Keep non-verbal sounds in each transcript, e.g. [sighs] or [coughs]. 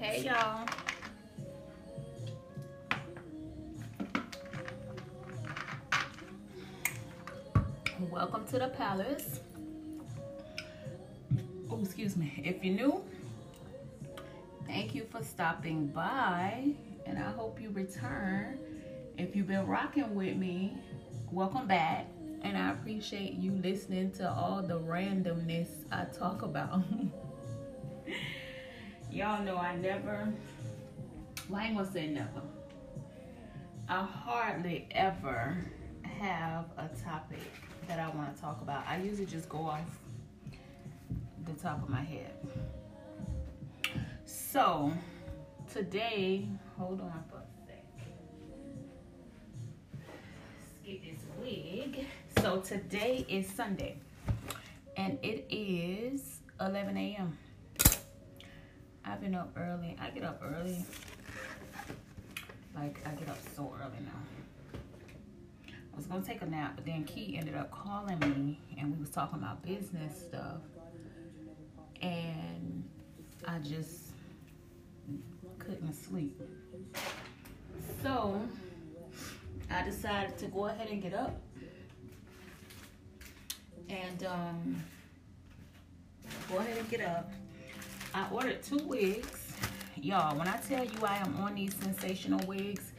Hey y'all. Welcome to the palace. Oh, excuse me. If you're new, thank you for stopping by and I hope you return. If you've been rocking with me, welcome back. And I appreciate you listening to all the randomness I talk about. [laughs] Y'all know I never, well, I ain't gonna say never. I hardly ever have a topic that I want to talk about. I usually just go off the top of my head. So, today, hold on for a sec. Get this wig. So, today is Sunday, and it is 11 a.m. I've been up early. I get up early. Like, I get up so early now. I was gonna take a nap, but then Key ended up calling me and we was talking about business stuff. And I just couldn't sleep. So I decided to go ahead and get up. And um, go ahead and get up. I ordered two wigs. Y'all, when I tell you I am on these Sensationnel wigs,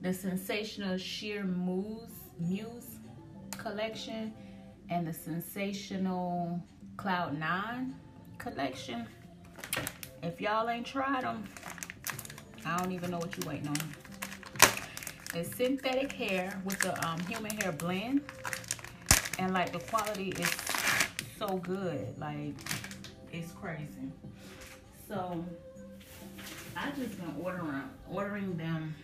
the Sensationnel sheer mousse, muse collection and the Sensationnel cloud nine collection. If y'all ain't tried them, I don't even know what you waiting on. It's synthetic hair with the um, human hair blend. And like the quality is so good. Like it's crazy. So I just been ordering ordering them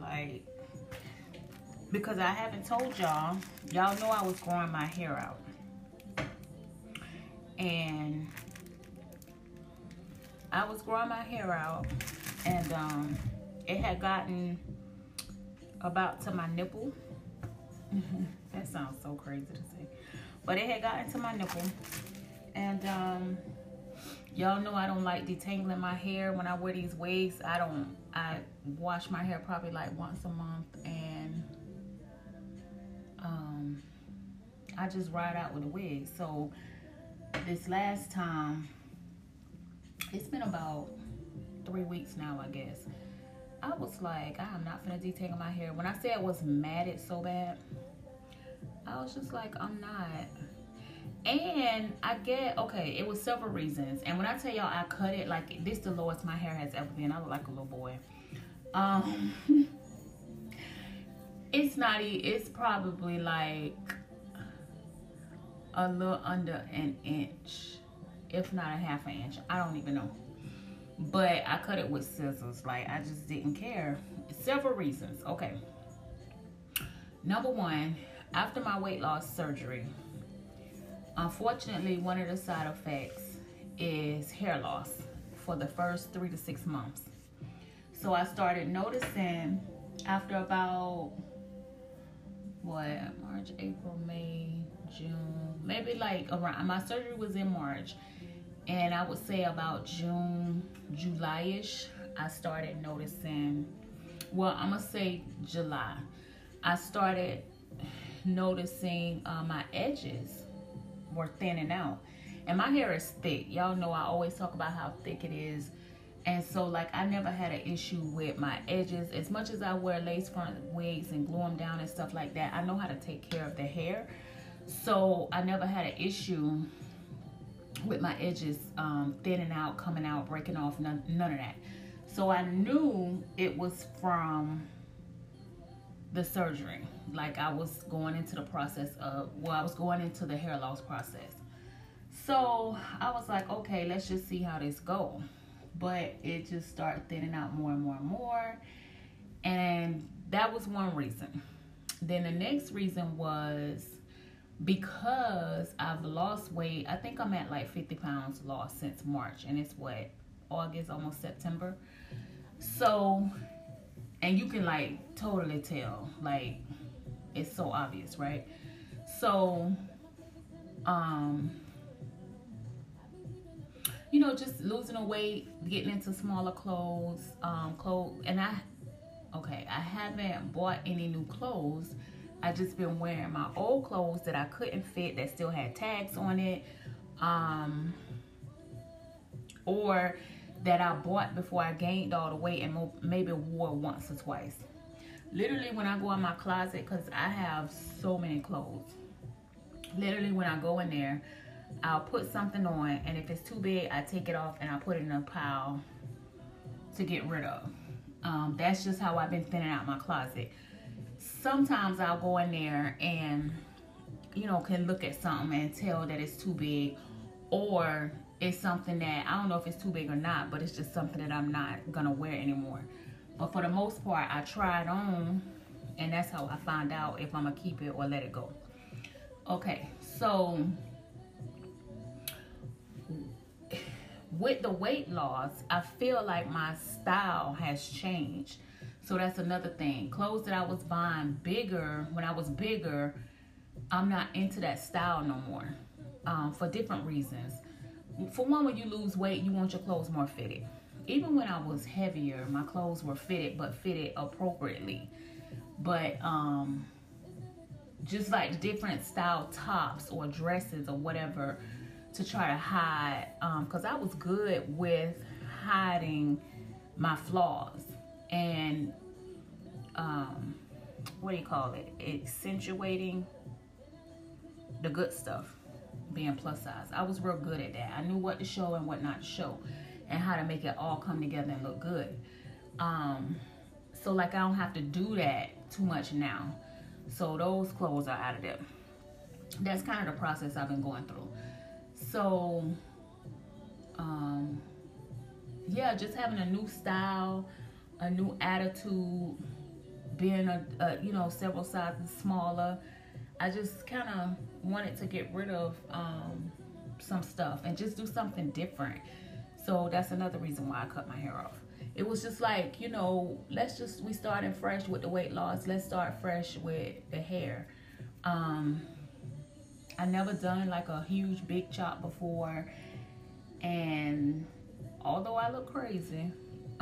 like because I haven't told y'all. Y'all know I was growing my hair out. And I was growing my hair out and um, it had gotten about to my nipple. [laughs] that sounds so crazy to say. But it had gotten to my nipple. And um, y'all know I don't like detangling my hair when I wear these wigs. I don't, I wash my hair probably like once a month and um, I just ride out with a wig. So this last time, it's been about three weeks now, I guess. I was like, I'm not gonna detangle my hair. When I said I was matted so bad, I was just like, I'm not. And I get, okay, it was several reasons. And when I tell y'all I cut it, like this the lowest my hair has ever been. I look like a little boy. Um, [laughs] it's not, it's probably like a little under an inch, if not a half an inch. I don't even know. But I cut it with scissors. Like, I just didn't care. Several reasons. Okay. Number one, after my weight loss surgery, unfortunately, one of the side effects is hair loss for the first three to six months. So I started noticing after about what March, April, May, June, maybe like around my surgery was in March, and I would say about June, July-ish, I started noticing. Well, I'm gonna say July. I started noticing uh, my edges were thinning out, and my hair is thick. Y'all know I always talk about how thick it is. And so like I never had an issue with my edges. As much as I wear lace front wigs and glue them down and stuff like that, I know how to take care of the hair. So I never had an issue with my edges um, thinning out, coming out, breaking off, none, none of that. So I knew it was from the surgery. Like I was going into the process of, well, I was going into the hair loss process. So I was like, okay, let's just see how this go. But it just started thinning out more and more and more. And that was one reason. Then the next reason was because I've lost weight. I think I'm at like 50 pounds lost since March, and it's what August, almost September. So, and you can like totally tell, like it's so obvious, right? So, um, you know, just losing a weight, getting into smaller clothes, um, clothes, and I, okay, I haven't bought any new clothes. I just been wearing my old clothes that I couldn't fit that still had tags on it, um, or that I bought before I gained all the weight and maybe wore once or twice. Literally, when I go in my closet, because I have so many clothes, literally, when I go in there, I'll put something on, and if it's too big, I take it off and I put it in a pile to get rid of. Um, that's just how I've been thinning out my closet. Sometimes I'll go in there and, you know, can look at something and tell that it's too big, or it's something that I don't know if it's too big or not, but it's just something that I'm not gonna wear anymore. But for the most part, I try it on, and that's how I find out if I'm gonna keep it or let it go. Okay, so with the weight loss, I feel like my style has changed. So that's another thing. Clothes that I was buying bigger when I was bigger, I'm not into that style no more um, for different reasons for one, when you lose weight, you want your clothes more fitted. Even when I was heavier, my clothes were fitted, but fitted appropriately. But um, just like different style tops or dresses or whatever to try to hide, because um, I was good with hiding my flaws and um, what do you call it? Accentuating the good stuff being plus size. I was real good at that. I knew what to show and what not to show and how to make it all come together and look good. Um, so like I don't have to do that too much now. So those clothes are out of there. That's kind of the process I've been going through. So um, yeah, just having a new style, a new attitude, being a, a you know several sizes smaller I just kind of wanted to get rid of um, some stuff and just do something different. So that's another reason why I cut my hair off. It was just like, you know, let's just, we started fresh with the weight loss. Let's start fresh with the hair. Um, I never done like a huge big chop before. And although I look crazy, [laughs]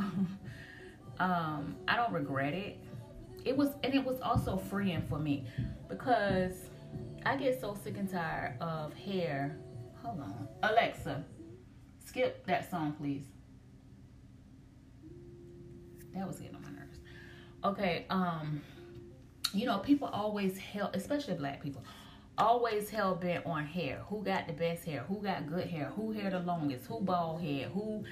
um, I don't regret it it was and it was also freeing for me because I get so sick and tired of hair. Hold on. Alexa, skip that song, please. That was getting on my nerves. Okay, um, you know, people always hell, especially black people, always hell bent on hair. Who got the best hair? Who got good hair? Who hair the longest? Who bald head? Who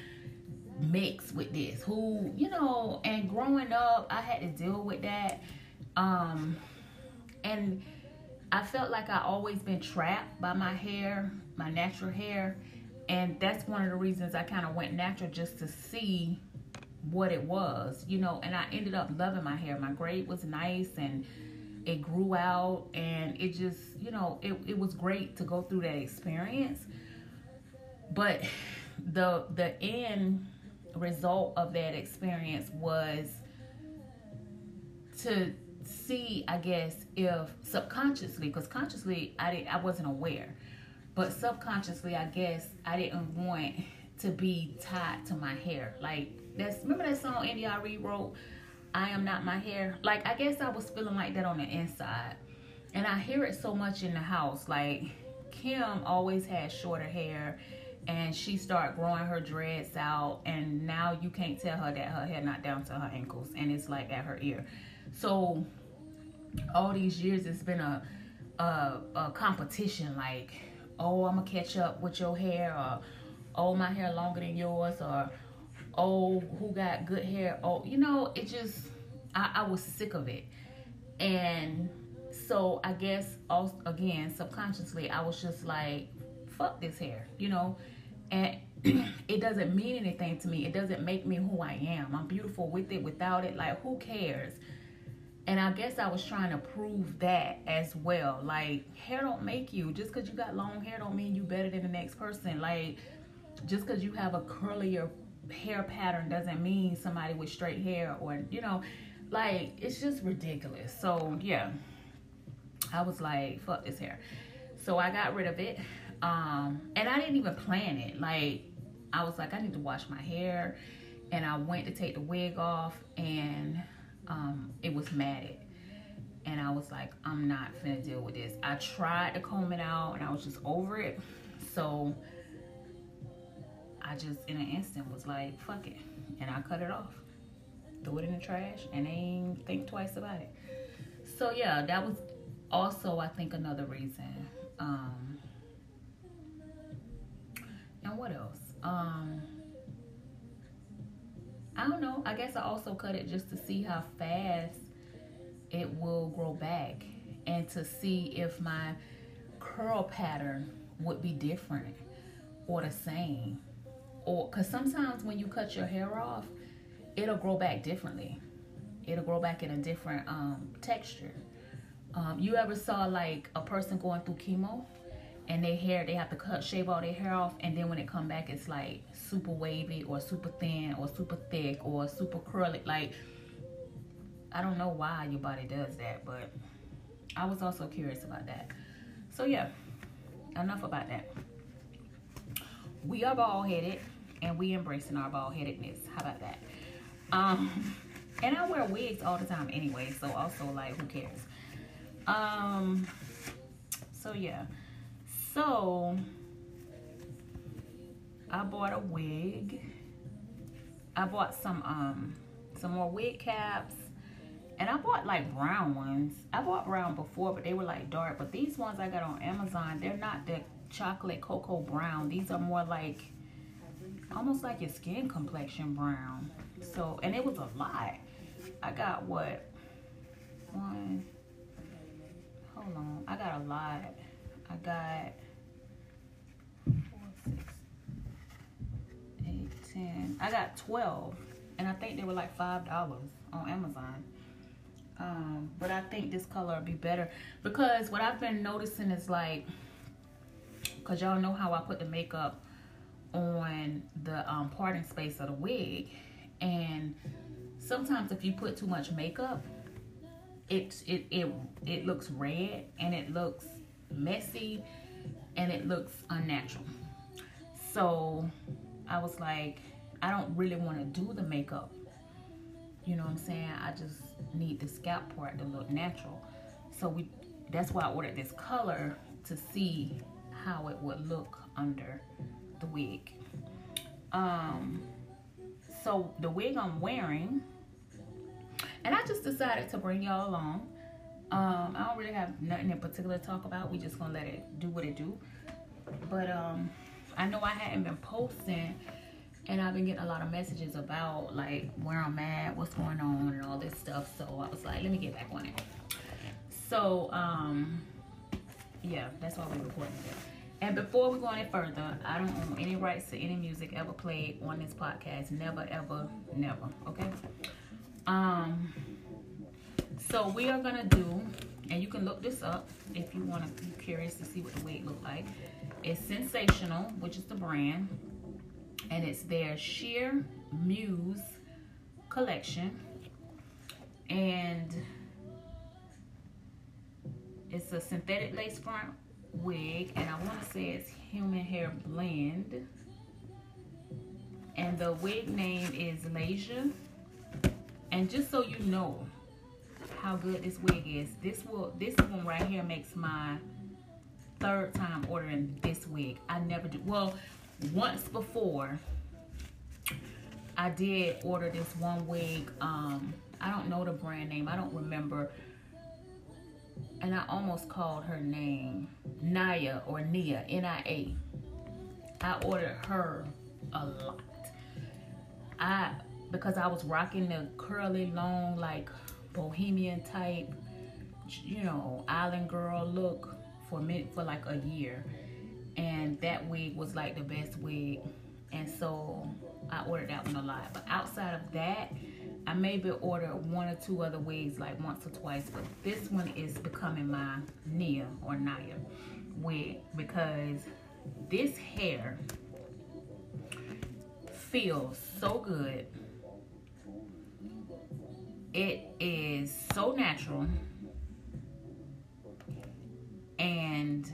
mix with this who you know and growing up i had to deal with that um and i felt like i always been trapped by my hair my natural hair and that's one of the reasons i kind of went natural just to see what it was you know and i ended up loving my hair. My braid was nice and it grew out and it just you know it, it was great to go through that experience. But the the end result of that experience was to see, I guess, if subconsciously, because consciously I didn't, I wasn't aware, but subconsciously, I guess I didn't want to be tied to my hair. Like that's remember that song India.Arie wrote, "I am not my hair." Like I guess I was feeling like that on the inside, and I hear it so much in the house. Like Kim always had shorter hair and she started growing her dreads out and now you can't tell her that her hair not down to her ankles and it's like at her ear so all these years it's been a a, a competition like oh i'm gonna catch up with your hair or oh my hair longer than yours or oh who got good hair oh you know it just i, I was sick of it and so i guess also again subconsciously i was just like fuck this hair you know and [clears throat] it doesn't mean anything to me. It doesn't make me who I am. I'm beautiful with it, without it. Like, who cares? And I guess I was trying to prove that as well. Like, hair don't make you. Just because you got long hair don't mean you better than the next person. Like, just because you have a curlier hair pattern doesn't mean somebody with straight hair or, you know, like, it's just ridiculous. So, yeah. I was like, fuck this hair. So I got rid of it. Um, and I didn't even plan it. Like, I was like, I need to wash my hair. And I went to take the wig off and um, it was matted. And I was like, I'm not gonna deal with this. I tried to comb it out and I was just over it. So I just in an instant was like, fuck it. And I cut it off. Threw it in the trash and ain't think twice about it. So yeah, that was also I think another reason. Um and what else? Um I don't know. I guess I also cut it just to see how fast it will grow back and to see if my curl pattern would be different or the same. Or because sometimes when you cut your hair off it'll grow back differently. It'll grow back in a different um, texture. Um, you ever saw like a person going through chemo and their hair they have to cut shave all their hair off and then when it come back it's like super wavy or super thin or super thick or super curly like i don't know why your body does that but i was also curious about that so yeah enough about that we are bald headed and we embracing our bald headedness. How about that? Um, and I wear wigs all the time anyway, so also like who cares? Um, so yeah, so I bought a wig. I bought some um some more wig caps. And I bought like brown ones. I bought brown before, but they were like dark. But these ones I got on Amazon, they're not the chocolate cocoa brown. These are more like almost like your skin complexion brown. So, and it was a lot. I got what? One. Hold on. I got a lot. I got 10. I got 12. And I think they were like $5 on Amazon. Um, but I think this color would be better. Because what I've been noticing is like, because y'all know how I put the makeup on the um, parting space of the wig. And sometimes if you put too much makeup, it, it, it, it looks red and it looks messy and it looks unnatural. So I was like I don't really want to do the makeup you know what I'm saying I just need the scalp part to look natural so we that's why I ordered this color to see how it would look under the wig. Um, so the wig I'm wearing, and I just decided to bring y'all along. Um, I don't really have nothing in particular to talk about. We just gonna let it do what it do. But um, I know I hadn't been posting and I've been getting a lot of messages about like where I'm at, what's going on and all this stuff. So I was like, let me get back on it. So um, yeah, that's why we're recording today. And before we go any further, I don't own any rights to any music ever played on this podcast. Never, ever, never. Okay. Um. So we are gonna do, and you can look this up if you want to be curious to see what the wig look like. It's Sensationnel, which is the brand, and it's their Sheer Muse collection, and it's a synthetic lace front wig. And I want to say it's human hair blend. And the wig name is Lasia and just so you know how good this wig is this will this one right here makes my third time ordering this wig I never do well once before I did order this one wig um I don't know the brand name I don't remember and I almost called her name Naya or Nia, N-I-A. I ordered her a lot. I because I was rocking the curly, long, like bohemian type, you know, island girl look for for like a year, and that wig was like the best wig, and so I ordered that one a lot. But outside of that, I maybe order one or two other wigs like once or twice, but this one is becoming my Nia or Naya wig because this hair feels so good. It is so natural and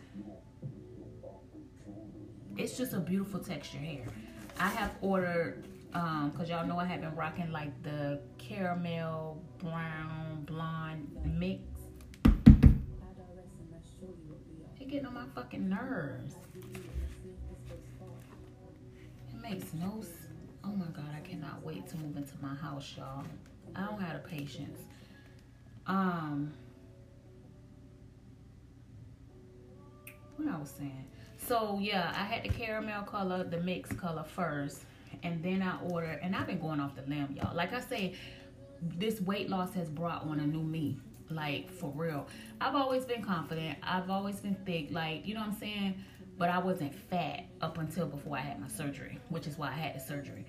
it's just a beautiful texture hair. I have ordered um because y'all know I have been rocking like the caramel brown blonde mix. It getting on my fucking nerves. It makes no. Oh my god, I cannot wait to move into my house, y'all. I don't have the patience. Um, what I was saying. So yeah, I had the caramel color, the mixed color first, and then I ordered. And I've been going off the limb, y'all. Like I say, this weight loss has brought on a new me. Like for real. I've always been confident. I've always been thick. Like you know what I'm saying. But I wasn't fat up until before I had my surgery, which is why I had the surgery.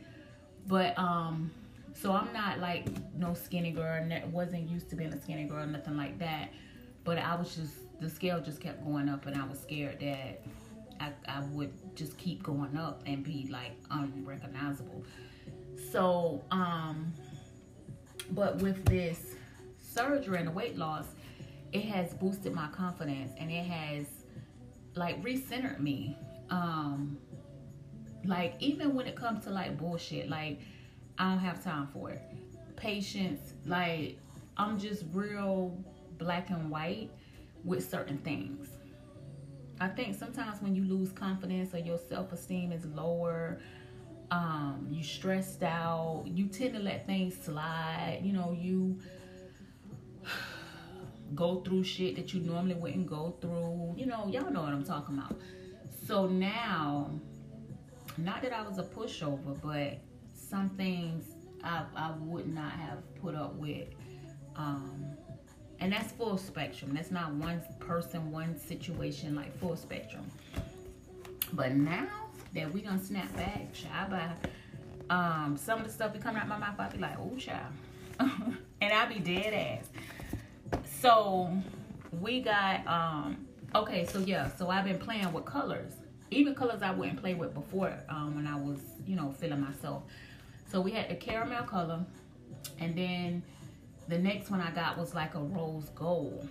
But um, so I'm not like no skinny girl. Wasn't used to being a skinny girl, nothing like that. But I was just the scale just kept going up, and I was scared that I, I would just keep going up and be like unrecognizable. So um, but with this surgery and the weight loss, it has boosted my confidence and it has like recentered me. Um, like even when it comes to like bullshit, like I don't have time for it. Patience, like I'm just real black and white with certain things. I think sometimes when you lose confidence or your self esteem is lower, um, you stressed out, you tend to let things slide. You know, you [sighs] go through shit that you normally wouldn't go through. You know, y'all know what I'm talking about. So now, not that I was a pushover, but some things I, I would not have put up with. Um, and that's full spectrum. That's not one person, one situation, like full spectrum. But now that we gonna snap back, child, by um, some of the stuff be coming out my mouth, I be like, oh, child. [laughs] and I be dead ass. So we got, um, okay, so yeah, so I've been playing with colors. Even colors I wouldn't play with before um, when I was, you know, feeling myself. So we had the caramel color, and then the next one I got was like a rose gold,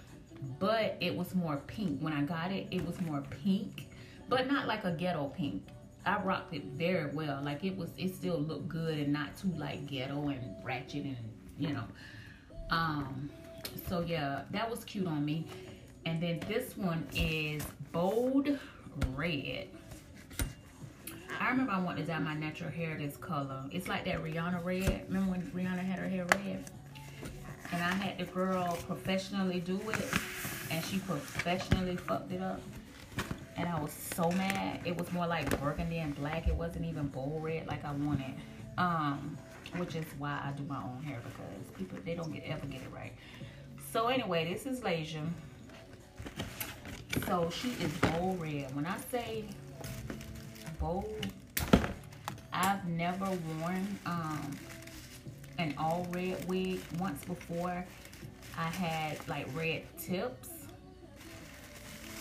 but it was more pink. When I got it, it was more pink, but not like a ghetto pink. I rocked it very well. Like it was, it still looked good and not too like ghetto and ratchet and you know. Um, so yeah, that was cute on me. And then this one is bold red. I remember I wanted to dye my natural hair this color. It's like that Rihanna red. Remember when Rihanna had her hair red? And I had the girl professionally do it, and she professionally fucked it up. And I was so mad. It was more like burgundy and black. It wasn't even bold red like I wanted. Um, which is why I do my own hair because people they don't get ever get it right. So anyway, this is Lasia. So she is bold red. When I say bold, I've never worn um an all red wig. Once before, I had like red tips,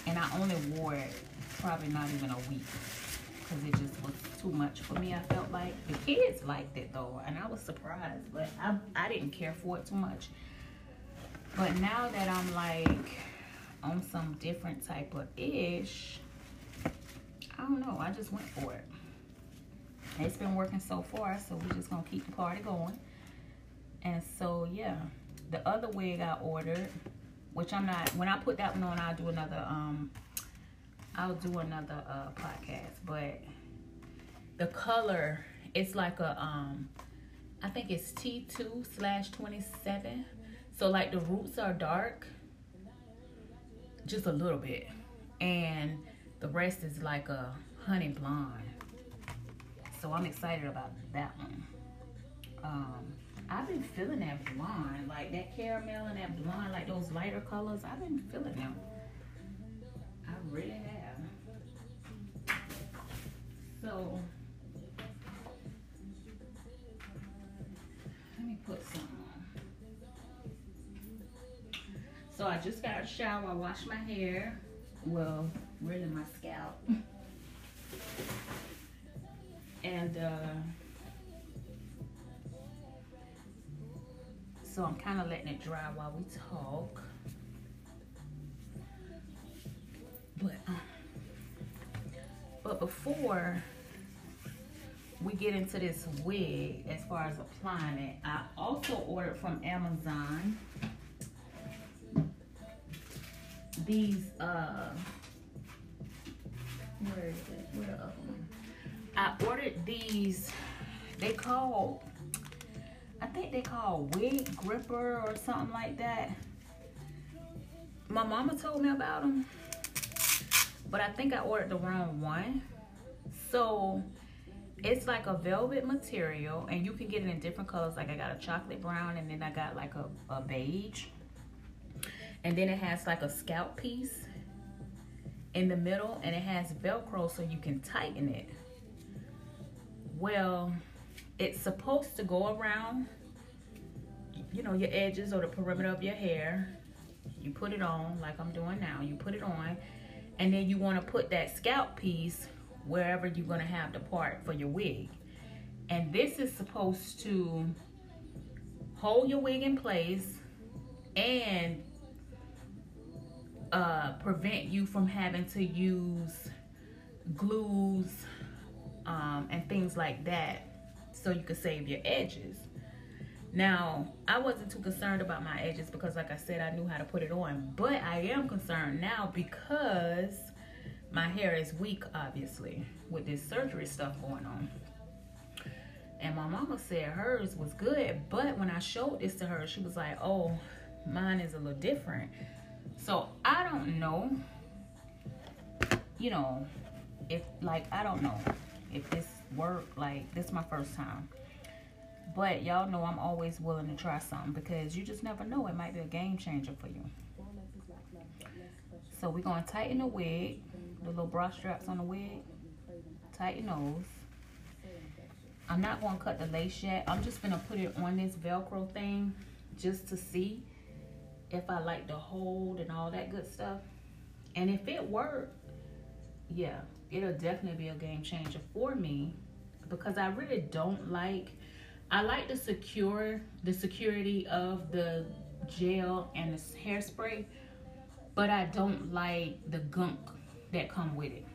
and I only wore it probably not even a week because it just was too much for me. I felt like the kids liked it though, and I was surprised, but I I didn't care for it too much. But now that I'm like on some different type of ish, I don't know. I just went for it. It's been working so far, so we're just gonna keep the party going. And so yeah, the other wig I ordered, which I'm not. When I put that one on, I'll do another. Um, I'll do another uh, podcast. But the color, it's like a um, I think it's T2 slash 27. So like the roots are dark, just a little bit, and the rest is like a honey blonde. So I'm excited about that one. Um, I've been feeling that blonde, like that caramel and that blonde, like those lighter colors. I've been feeling them. I really have. So let me put some on. So I just got a shower. I washed my hair. Well, really my scalp. [laughs] and uh, so I'm kind of letting it dry while we talk. But uh, but before we get into this wig as far as applying it, I also ordered from Amazon these uh where is it? Where the other one? I ordered these. They call I think they call wig gripper or something like that. My mama told me about them, but I think I ordered the wrong one. So it's like a velvet material and you can get it in different colors. Like I got a chocolate brown and then I got like a, a beige. And then it has like a scalp piece in the middle and it has Velcro so you can tighten it. Well, it's supposed to go around, you know, your edges or the perimeter of your hair. You put it on like I'm doing now. You put it on and then you want to put that scalp piece wherever you're going to have the part for your wig. And this is supposed to hold your wig in place and uh, prevent you from having to use glues um, and things like that so you could save your edges. Now, I wasn't too concerned about my edges because like I said, I knew how to put it on. But I am concerned now because my hair is weak, obviously, with this surgery stuff going on. And my mama said hers was good, but when I showed this to her, she was like, oh, mine is a little different. So I don't know, you know, if like, I don't know if this worked. Like, this is my first time. But y'all know I'm always willing to try something because you just never know. It might be a game changer for you. So we're going to tighten the wig the little bra straps on the wig. Tighten those. I'm not going to cut the lace yet. I'm just going to put it on this Velcro thing just to see if I like the hold and all that good stuff. And if it worked, yeah, it'll definitely be a game changer for me because I really don't like, I like the secure, the security of the gel and the hairspray, but I don't like the gunk that come with it.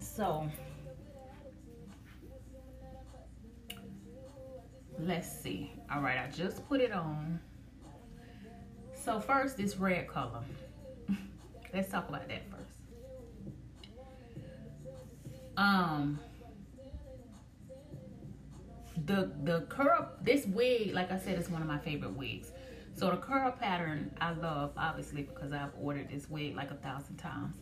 So let's see. All right, I just put it on. So first, this red color. Let's talk about that first. Um, the the curl. This wig, like I said, is one of my favorite wigs. So the curl pattern I love, obviously, because I've ordered this wig like a thousand times.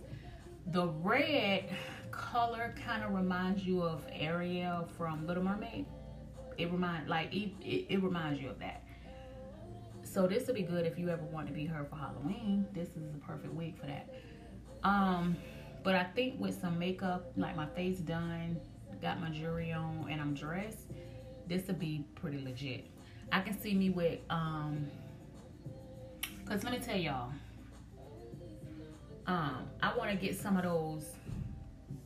The red color kind of reminds you of Ariel from Little Mermaid. It remind like it, it, it reminds you of that. So this would be good if you ever want to be her for Halloween. This is a perfect wig for that. Um, but I think with some makeup, like my face done, got my jewelry on, and I'm dressed, this would be pretty legit. I can see me with um because let me tell y'all, um, I want to get some of those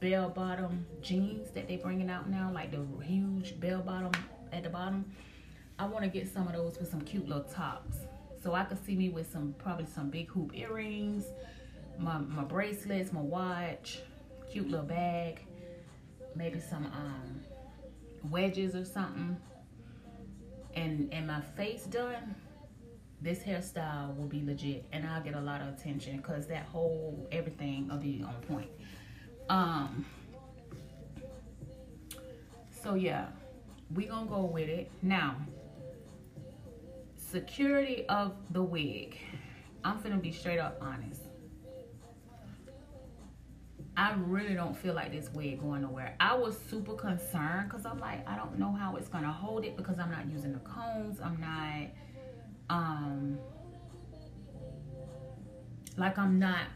bell bottom jeans that they're bringing out now, like the huge bell bottom at the bottom. I want to get some of those with some cute little tops. So I could see me with some, probably some big hoop earrings, my, my bracelets, my watch, cute little bag, maybe some um, wedges or something. And, and my face done this hairstyle will be legit and I'll get a lot of attention because that whole everything will be on point. Um, so yeah, we gonna go with it. Now, security of the wig. I'm gonna be straight up honest. I really don't feel like this wig going nowhere. I was super concerned because I'm like, I don't know how it's gonna hold it because I'm not using the combs. I'm not um like I'm not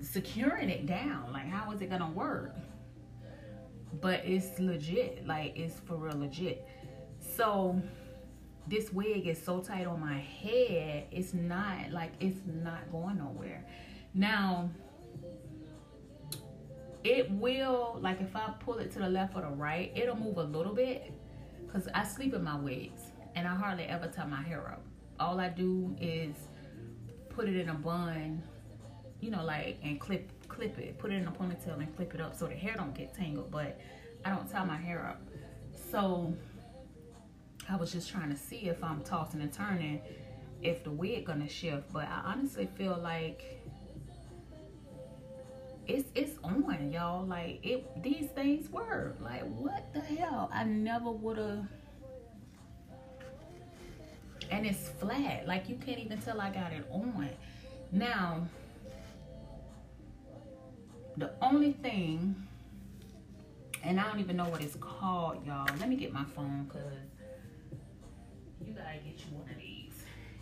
securing it down. Like how is it gonna work? But it's legit, like it's for real legit. So this wig is so tight on my head, it's not like it's not going nowhere. Now it will like if I pull it to the left or the right, it'll move a little bit because I sleep in my wigs and I hardly ever tie my hair up all I do is put it in a bun, you know, like and clip clip it, put it in a ponytail and clip it up so the hair don't get tangled, but I don't tie my hair up. So I was just trying to see if I'm tossing and turning, if the wig gonna shift. But I honestly feel like it's it's on, y'all. Like it these things work. Like what the hell? I never would have and it's flat. Like you can't even tell I got it on. Now the only thing and I don't even know what it's called, y'all. Let me get my phone because you gotta get you one of these.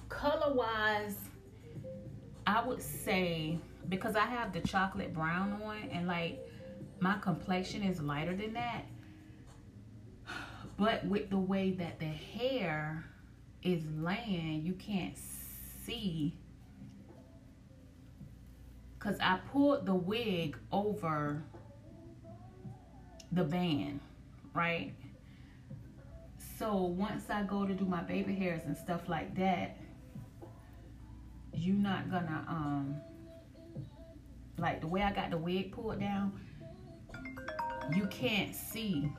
Color wise, I would say because I have the chocolate brown on and like my complexion is lighter than that. But with the way that the hair is laying, you can't see because I pulled the wig over the band, right? So once I go to do my baby hairs and stuff like that, you're not gonna um like the way I got the wig pulled down, you can't see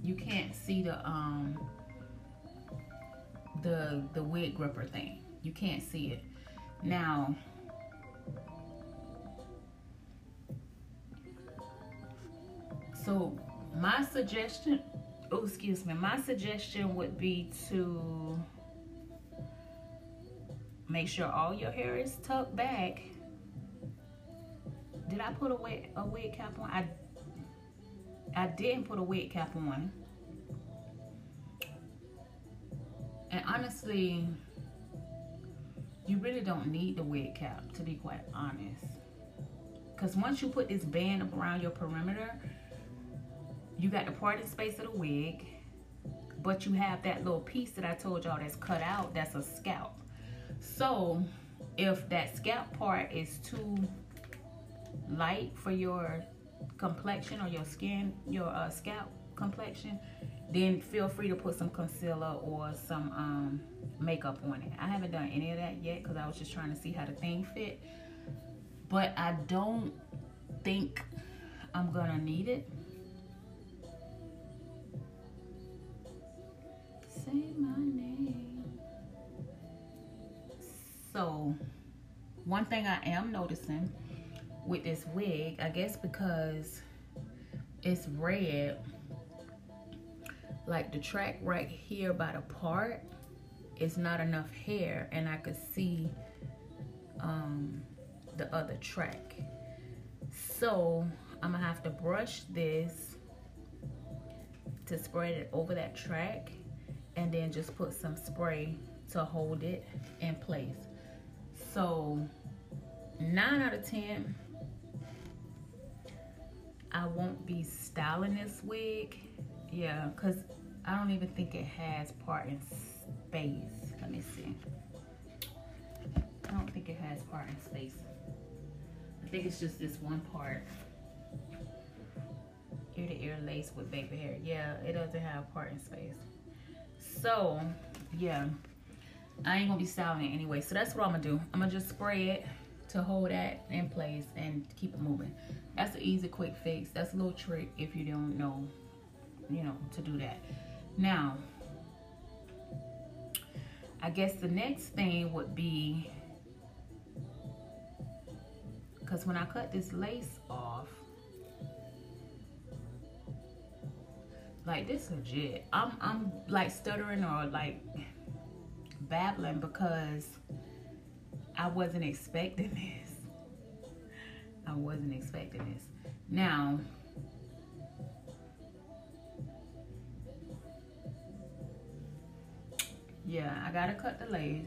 you can't see the um the the wig gripper thing. You can't see it. Now So my suggestion, oh excuse me, my suggestion would be to make sure all your hair is tucked back. Did I put a wig, a wig cap on? I I didn't put a wig cap on. And honestly, you really don't need the wig cap to be quite honest. Because once you put this band around your perimeter, you got the parting space of the wig, but you have that little piece that I told y'all that's cut out, that's a scalp. So if that scalp part is too light for your complexion or your skin, your uh, scalp complexion, then feel free to put some concealer or some um, makeup on it. I haven't done any of that yet because I was just trying to see how the thing fit. But I don't think I'm gonna need it So, one thing I am noticing with this wig, I guess because it's red, like the track right here by the part is not enough hair and I could see um, the other track. So I'm gonna have to brush this to spread it over that track and then just put some spray to hold it in place. So nine out of 10, I won't be styling this wig. Yeah, cause I don't even think it has parting space. Let me see. I don't think it has parting space. I think it's just this one part. Ear to ear lace with baby hair. Yeah, it doesn't have parting space. So, yeah, I ain't gonna be styling it anyway. So that's what I'm gonna do. I'm gonna just spray it to hold that in place and keep it moving. That's an easy, quick fix. That's a little trick if you don't know, you know, to do that. Now, I guess the next thing would be, because when I cut this lace off, Like this legit. I'm I'm like stuttering or like babbling because I wasn't expecting this. I wasn't expecting this. Now, yeah, I gotta cut the lace.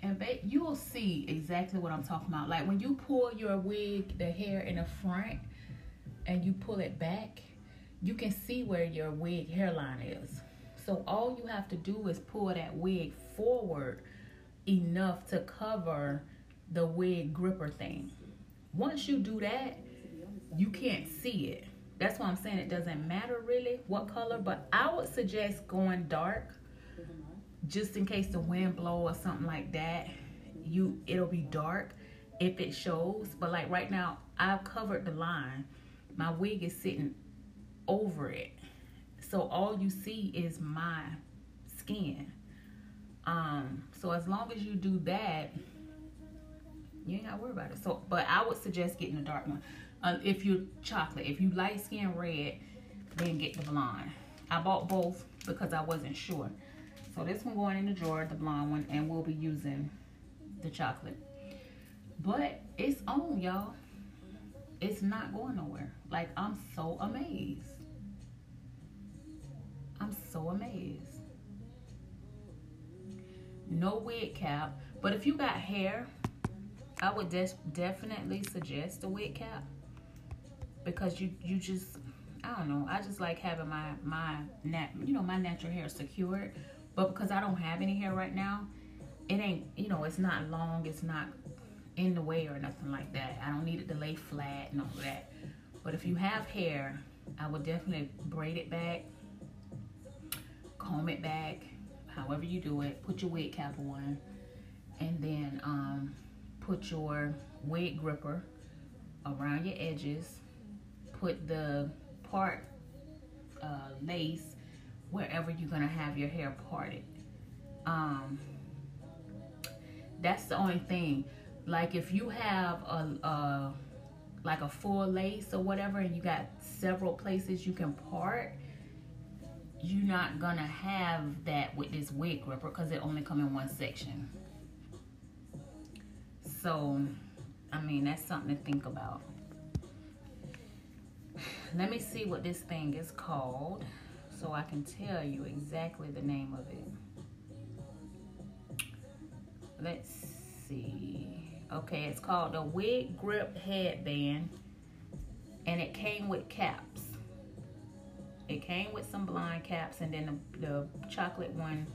And you will see exactly what I'm talking about. Like when you pull your wig, the hair in the front, and you pull it back, you can see where your wig hairline is. So all you have to do is pull that wig forward enough to cover the wig gripper thing. Once you do that, you can't see it. That's why I'm saying it doesn't matter really what color, but I would suggest going dark just in case the wind blow or something like that you it'll be dark if it shows. But like right now, I've covered the line. My wig is sitting over it. So all you see is my skin. Um, so as long as you do that, you ain't gotta worry about it. So, but I would suggest getting a dark one. Uh, if you're chocolate, if you light skin red, then get the blonde. I bought both because I wasn't sure. So this one going in the drawer, the blonde one, and we'll be using the chocolate. But it's on, y'all. It's not going nowhere. Like, I'm so amazed. I'm so amazed. No wig cap. But if you got hair, I would definitely suggest a wig cap. Because you, you just, I don't know. I just like having my, my nat, you know, my natural hair secured. But because I don't have any hair right now, it ain't, you know, it's not long. It's not in the way or nothing like that. I don't need it to lay flat and all that. But if you have hair, I would definitely braid it back, comb it back, however you do it. Put your wig cap on, and then um, put your wig gripper around your edges. Put the part uh, lace wherever you're gonna have your hair parted. Um, that's the only thing like if you have a, a like a full lace or whatever and you got several places you can part you're not gonna have that with this wig gripper because it only come in one section. So I mean that's something to think about. Let me see what this thing is called so I can tell you exactly the name of it. Let's see Okay, it's called the Wig Grip Headband. And it came with caps. It came with some blind caps and then the, the chocolate one,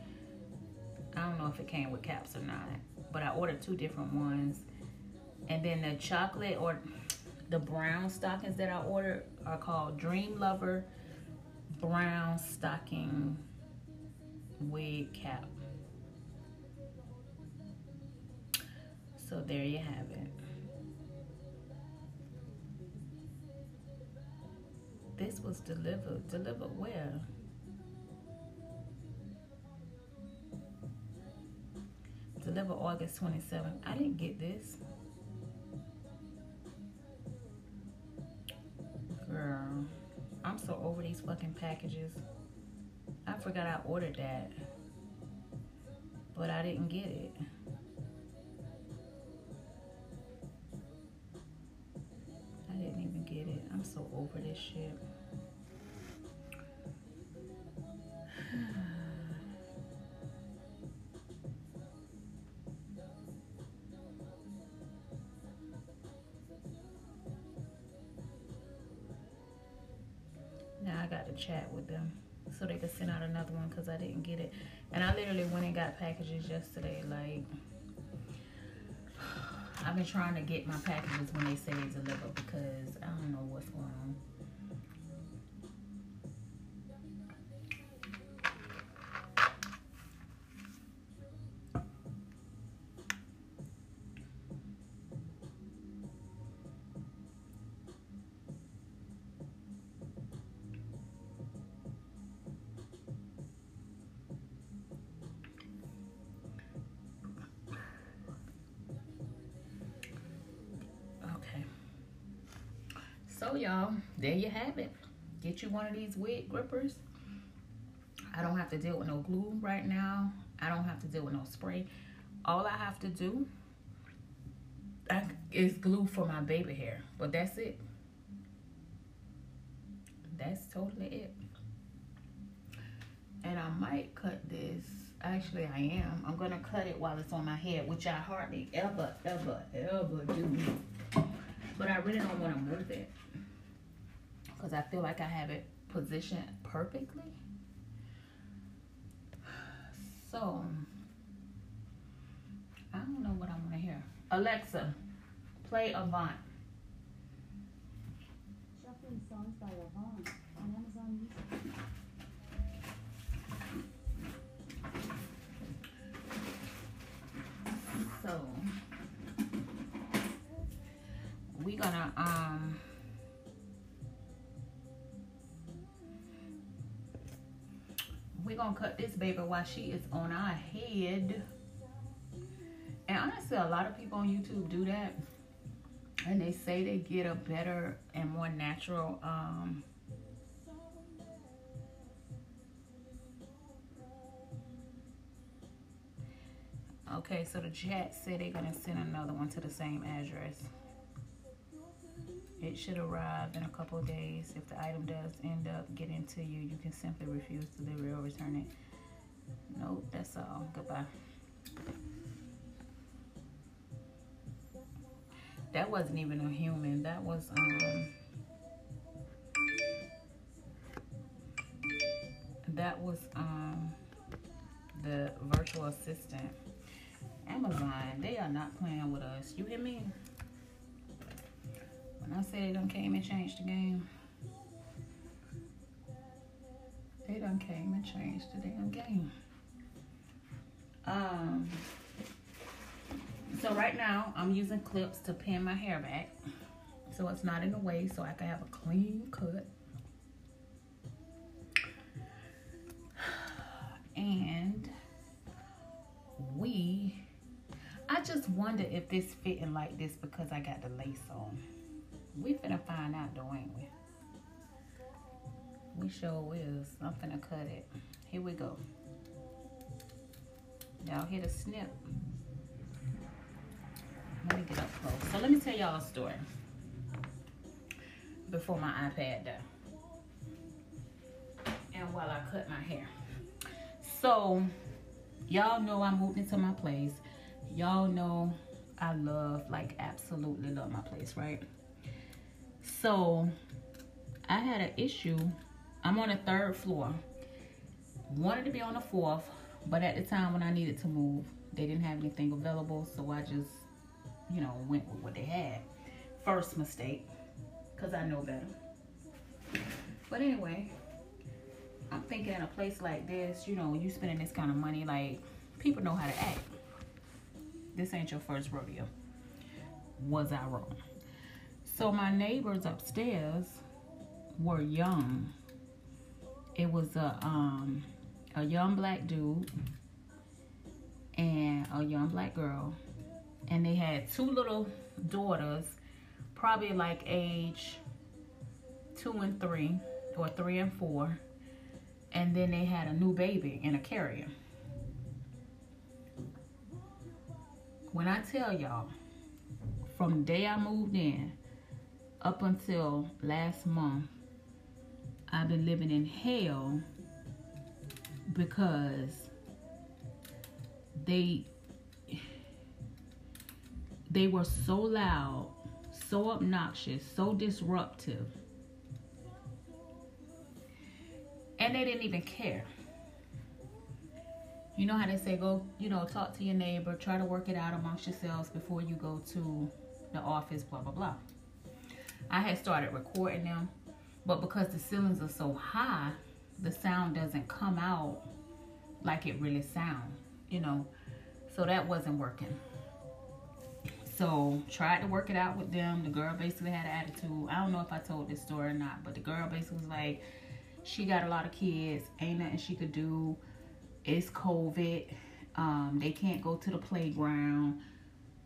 I don't know if it came with caps or not. But I ordered two different ones. And then the chocolate or the brown stockings that I ordered are called Dream Lover Brown Stocking Wig Cap. So there you have it. This was delivered. Delivered where? Delivered August 27th. I didn't get this. Girl, I'm so over these fucking packages. I forgot I ordered that. But I didn't get it. I'm so over this shit. [sighs] now I got to chat with them so they could send out another one because I didn't get it. And I literally went and got packages yesterday. Like, I've been trying to get my packages when they say deliver because I don't know what's going on. There you have it. Get you one of these wig grippers. I don't have to deal with no glue right now. I don't have to deal with no spray. All I have to do is glue for my baby hair. But that's it. That's totally it. And I might cut this. Actually I am. I'm gonna cut it while it's on my head which I hardly ever ever ever do. But I really don't want to move it because I feel like I have it positioned perfectly. So, I don't know what I want to hear. Alexa, play Avant. Shuffling songs by Avant on Amazon Music. So, we're gonna, um, we're gonna cut this baby while she is on our head. And honestly, a lot of people on YouTube do that. And they say they get a better and more natural um Okay, so the chat said they're gonna send another one to the same address. It should arrive in a couple days. If the item does end up getting to you, you can simply refuse delivery or return it. Nope, that's all. Goodbye. That wasn't even a human. That was um that was um the virtual assistant. Amazon, they are not playing with us. You hear me? I said they done came and changed the game, they done came and changed the damn game. Um, so right now I'm using clips to pin my hair back so it's not in the way so I can have a clean cut. And we I just wonder if this fitting like this because I got the lace on. We finna find out though, ain't we? We sure is. I'm finna cut it. Here we go. Y'all hear the snip. Let me get up close. So let me tell y'all a story before my iPad died. And while I cut my hair. So y'all know I moved into my place y'all know I love, like, absolutely love my place, right? So, I had an issue. I'm on the third floor. Wanted to be on the fourth, but at the time when I needed to move, they didn't have anything available, so I just, you know, went with what they had. First mistake, because I know better. But anyway, I'm thinking in a place like this, you know, you spending this kind of money, like, people know how to act this ain't your first rodeo. Was I wrong? So my neighbors upstairs were young. It was a um a young black dude and a young black girl. And they had two little daughters, probably like age two and three, or three and four. And then they had a new baby in a carrier. When I tell y'all, from the day I moved in up until last month, I've been living in hell because they they were so loud, so obnoxious, so disruptive. And they didn't even care. You know how they say go, you know, talk to your neighbor, try to work it out amongst yourselves before you go to the office, blah, blah, blah. I had started recording them, but because the ceilings are so high, the sound doesn't come out like it really sounds, you know. So that wasn't working. So tried to work it out with them. The girl basically had an attitude. I don't know if I told this story or not, but the girl basically was like, she got a lot of kids, ain't nothing she could do it's COVID. Um, they can't go to the playground.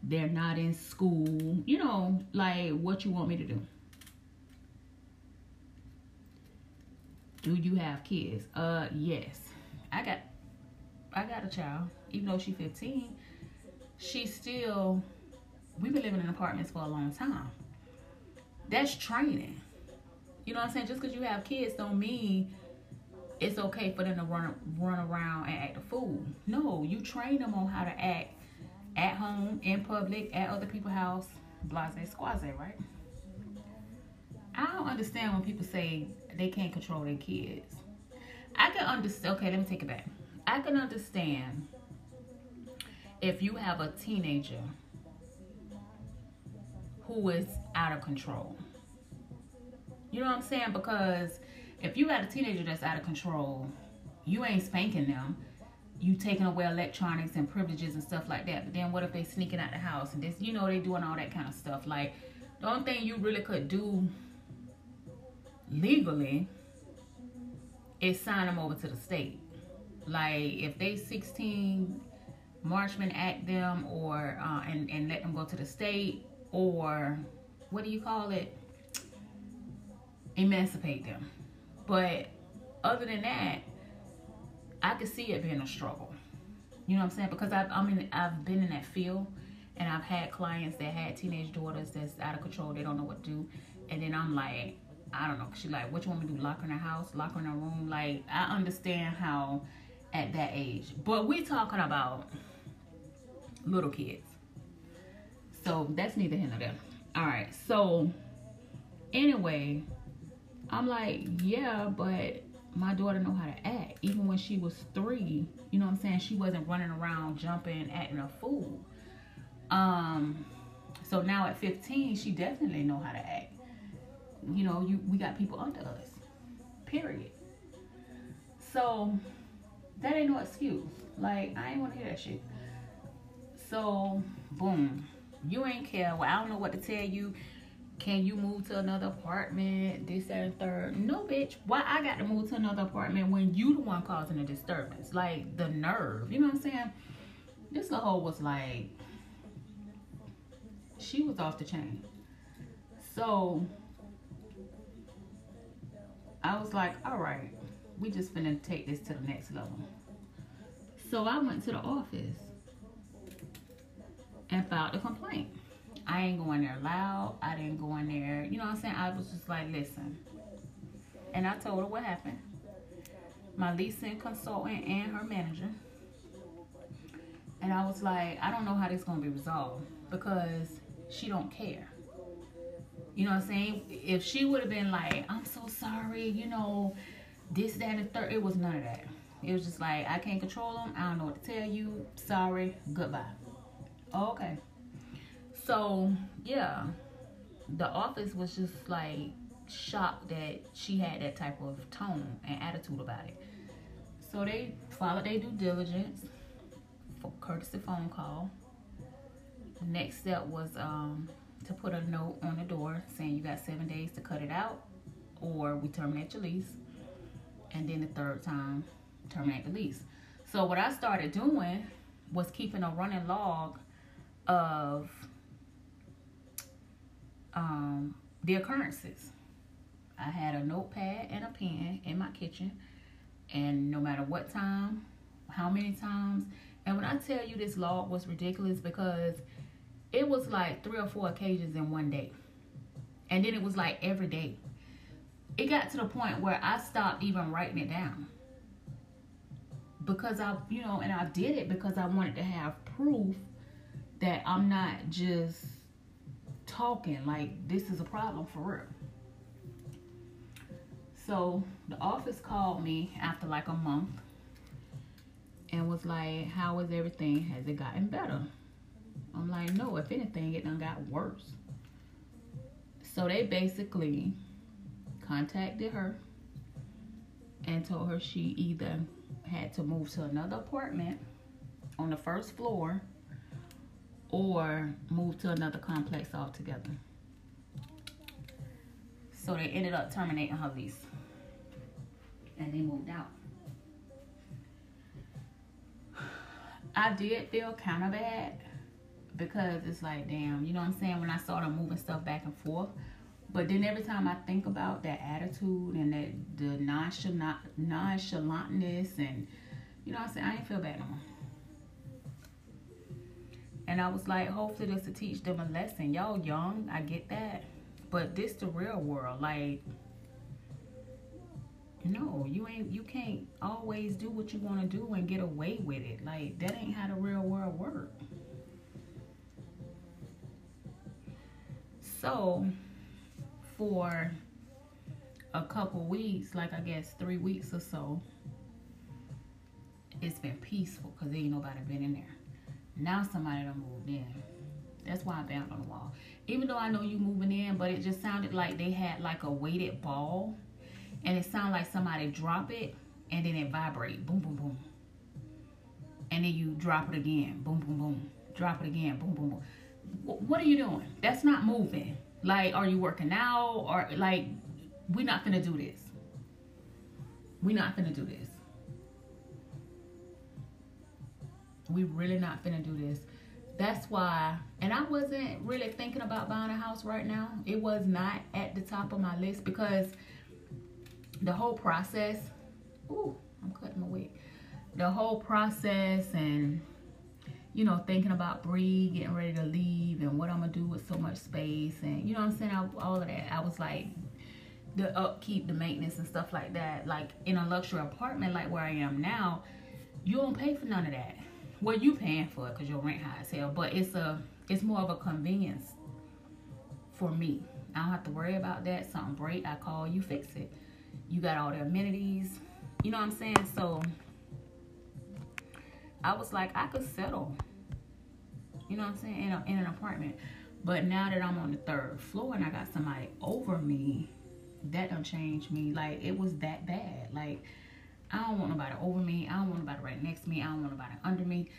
They're not in school. You know, like what you want me to do. Do you have kids? Uh, yes. I got, I got a child. Even though she's 15, she's still. We've been living in apartments for a long time. That's training. You know what I'm saying? Just because you have kids don't mean it's okay for them to run run around and act a fool. No, you train them on how to act at home, in public, at other people's house, blase squaze, right? I don't understand when people say they can't control their kids. I can understand. Okay, let me take it back. I can understand if you have a teenager who is out of control. You know what I'm saying? Because if you got a teenager that's out of control, you ain't spanking them. You taking away electronics and privileges and stuff like that. But then what if they sneaking out the house and this, you know, they doing all that kind of stuff. Like, The only thing you really could do legally is sign them over to the state. Like if they 16, Marchman act them or uh, and and let them go to the state or what do you call it? Emancipate them. But other than that, I could see it being a struggle. You know what I'm saying? Because I've, I mean, I've been in that field and I've had clients that had teenage daughters that's out of control. They don't know what to do. And then I'm like, I don't know. She like, what you want me to do? Lock her in her house? Lock her in her room? Like, I understand how at that age. But we talking about little kids. So that's neither here nor there. All right. So anyway, I'm like, yeah, but my daughter know how to act. Even when she was three, you know what I'm saying? She wasn't running around jumping, acting a fool. Um, so now at 15, she definitely know how to act. You know, you we got people under us. Period. So that ain't no excuse. Like I ain't wanna hear that shit. So boom. You ain't care. Well, I don't know what to tell you. Can you move to another apartment? This, that, and third. No, bitch. Why I got to move to another apartment when you the one causing the disturbance? Like the nerve. You know what I'm saying? This hoe was like she was off the chain. So I was like, all right, we just finna take this to the next level. So I went to the office and filed a complaint. I ain't going there loud. I didn't go in there. You know what I'm saying? I was just like, listen. And I told her what happened. My leasing consultant and her manager. And I was like, I don't know how this gonna be resolved because she don't care. You know what I'm saying? If she would have been like, I'm so sorry, you know, this, that, and third, it was none of that. It was just like, I can't control them. I don't know what to tell you. Sorry. Goodbye. Okay. So, yeah. The office was just like shocked that she had that type of tone and attitude about it. So they followed their due diligence for courtesy phone call. Next step was um, to put a note on the door saying you got seven days to cut it out or we terminate your lease. And then the third time, terminate the lease. So what I started doing was keeping a running log of um, the occurrences. I had a notepad and a pen in my kitchen, and no matter what time, how many times, and when I tell you this log was ridiculous because it was like three or four occasions in one day. And then it was like every day. It got to the point where I stopped even writing it down. Because I, you know, and I did it because I wanted to have proof that I'm not just talking like this is a problem for real. So the office called me after like a month and was like, How is everything? Has it gotten better? I'm like, no, if anything, it done got worse. So they basically contacted her and told her she either had to move to another apartment on the first floor or move to another complex altogether. So they ended up terminating her lease and they moved out. I did feel kind of bad because it's like, damn, you know what I'm saying? When I started moving stuff back and forth. But then every time I think about that attitude and that the nonchalant nonchalantness and you know what I'm saying, I ain't feel bad no more. And I was like, hopefully this to teach them a lesson. Y'all young, I get that. But this the real world. Like no, you ain't you can't always do what you want to do and get away with it. Like that ain't how the real world work. So for a couple weeks, like I guess three weeks or so, it's been peaceful because ain't nobody been in there. Now somebody done moved in. That's why I banged on the wall. Even though I know you moving in, but it just sounded like they had like a weighted ball. And it sounded like somebody drop it and then it vibrate. Boom, boom, boom. And then you drop it again. Boom, boom, boom. Drop it again. Boom, boom, boom what are you doing? That's not moving. Like, are you working out? Or like, we're not gonna do this. We're not gonna do this. We really not gonna do this. That's why, and I wasn't really thinking about buying a house right now. It was not at the top of my list because the whole process. Ooh, I'm cutting my wig. The whole process and you know, thinking about Bree getting ready to leave and what I'm gonna do with so much space and you know I'm saying, I, all of that. I was like, the upkeep, the maintenance and stuff like that. Like in a luxury apartment like where I am now, you don't pay for none of that. Well, you paying for it because your rent high as hell, but it's a it's more of a convenience for me. I don't have to worry about that. Something break, I call you, fix it. You got all the amenities. You know what I'm saying? So I was like, I could settle. You know what I'm saying? In, a, in an apartment. But now that I'm on the third floor and I got somebody over me, that don't change me. Like it was that bad. Like I don't want nobody over me. I don't want nobody right next to me. I don't want nobody under me.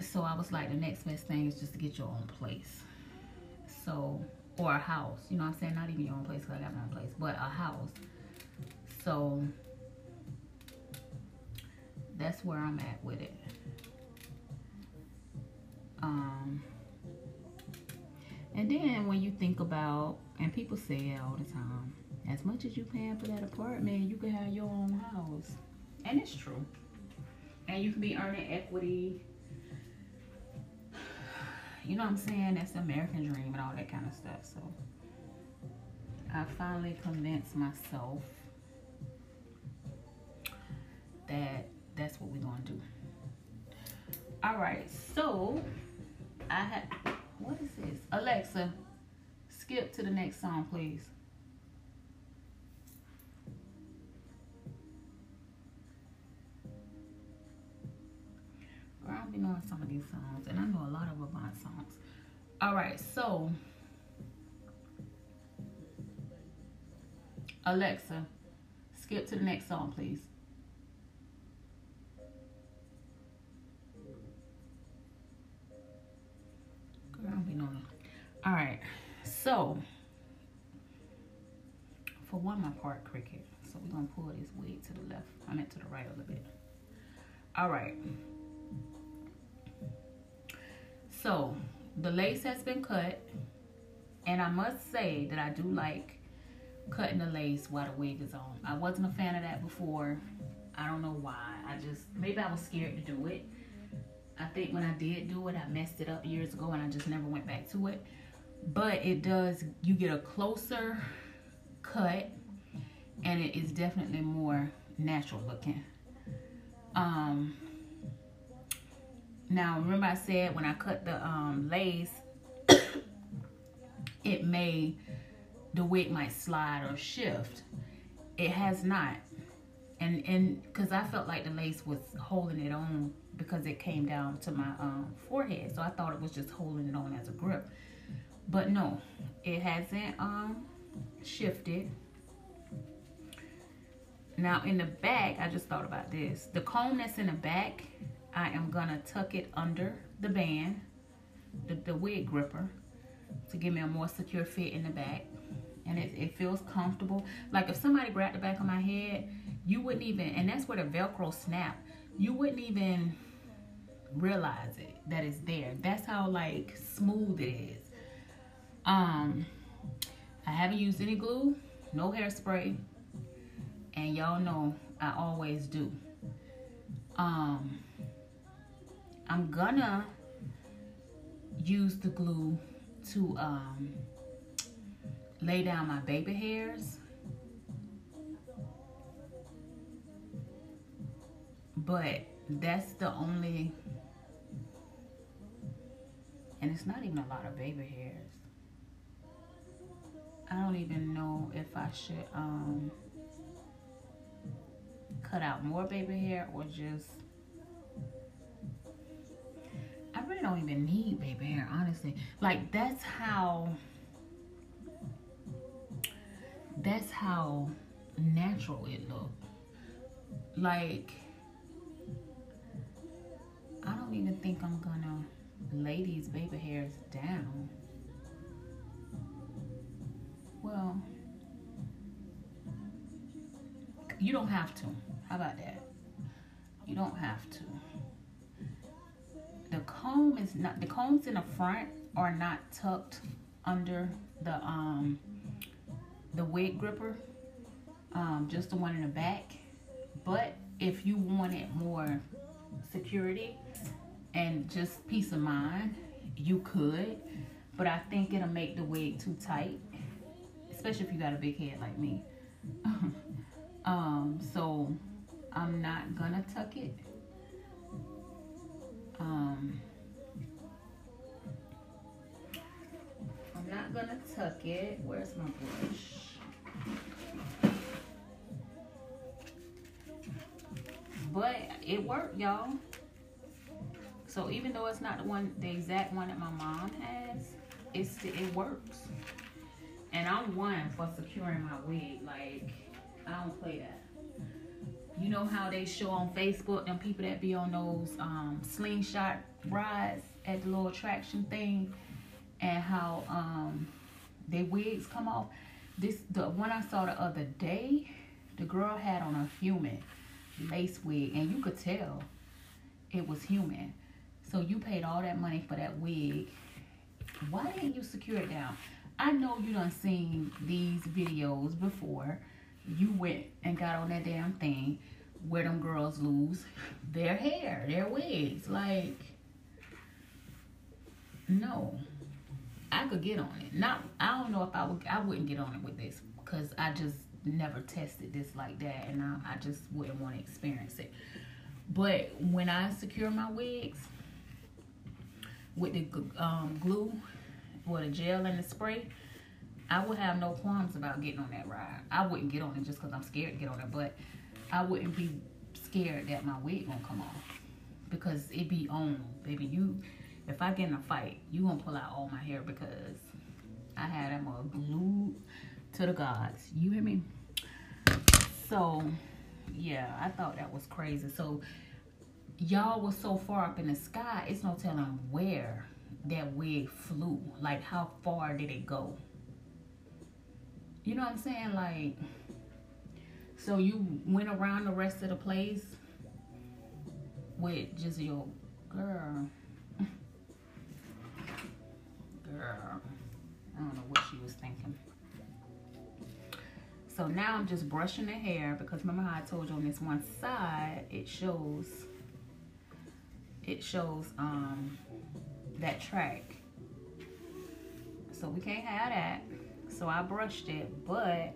So I was like, the next best thing is just to get your own place. So, or a house. You know what I'm saying? Not even your own place because I got my own place, but a house. So that's where I'm at with it. Um, and then when you think about, and people say it all the time, as much as you paying for that apartment, you can have your own house. And it's true. And you can be earning equity. You know what I'm saying? That's the American dream and all that kind of stuff. So I finally convinced myself that that's what we're gonna do. All right, so I have what is this? Alexa, skip to the next song, please. I'll be knowing some of these songs, and I know a lot of Avant songs. All right, so Alexa, skip to the next song, please. Girl, I'll be knowing. All right, so for one, my part cricket. So we're gonna pull this wig to the left. I meant to the right a little bit. All right. So the lace has been cut, and I must say that I do like cutting the lace while the wig is on. I wasn't a fan of that before. I don't know why. I just maybe I was scared to do it. I think when I did do it, I messed it up years ago, and I just never went back to it. But it does. You get a closer cut, and it is definitely more natural looking. Um, now, remember I said when I cut the um, lace, [coughs] it may, the wig might slide or shift. It has not. And, and cause I felt like the lace was holding it on because it came down to my um, forehead. So I thought it was just holding it on as a grip. But no, it hasn't um, shifted. Now in the back, I just thought about this. The comb that's in the back, I am gonna tuck it under the band, the, the wig gripper, to give me a more secure fit in the back. And it, it feels comfortable. Like if somebody grabbed the back of my head, you wouldn't even, and that's where the Velcro snap, you wouldn't even realize it, that it's there. That's how like smooth it is. Um, I haven't used any glue, no hairspray, and y'all know I always do. Um, I'm gonna use the glue to um, lay down my baby hairs. But that's the only, and it's not even a lot of baby hairs. I don't even know if I should um, cut out more baby hair or just I really don't even need baby hair, honestly. Like that's how that's how natural it looked. Like I don't even think I'm gonna lay these baby hairs down. well, you don't have to. How about that? You don't have to. The comb is not the combs in the front are not tucked under the um the wig gripper. Um, just the one in the back. But if you wanted more security and just peace of mind, you could. But I think it'll make the wig too tight, especially if you got a big head like me. [laughs] um, so I'm not gonna tuck it. Um, I'm not gonna tuck it. Where's my brush? But it worked, y'all. So even though it's not the one, the exact one that my mom has, it's it works. And I'm one for securing my wig. Like I don't play that. You know how they show on Facebook them people that be on those um, slingshot rides at the little attraction thing, and how um, their wigs come off. This the one I saw the other day. The girl had on a human lace wig, and you could tell it was human. So you paid all that money for that wig. Why didn't you secure it down? I know you done seen these videos before. You went and got on that damn thing where them girls lose their hair, their wigs. Like, no. I could get on it. Not I don't know if I would I wouldn't get on it with this because I just never tested this like that and I, I just wouldn't want to experience it. But when I secure my wigs with the um, glue or the gel and the spray, I would have no qualms about getting on that ride. I wouldn't get on it just because I'm scared to get on it, but I wouldn't be scared that my wig gonna come off because it be on, baby. You, if I get in a fight, you gonna pull out all my hair because I had them all glued to the gods. You hear me? So, yeah, I thought that was crazy. So, y'all was so far up in the sky, it's no telling where that wig flew. Like, how far did it go? You know what I'm saying? Like, so you went around the rest of the place with just your girl. Girl. I don't know what she was thinking. So now I'm just brushing the hair because remember how I told you on this one side, it shows, it shows um that track. So we can't have that. So I brushed it, but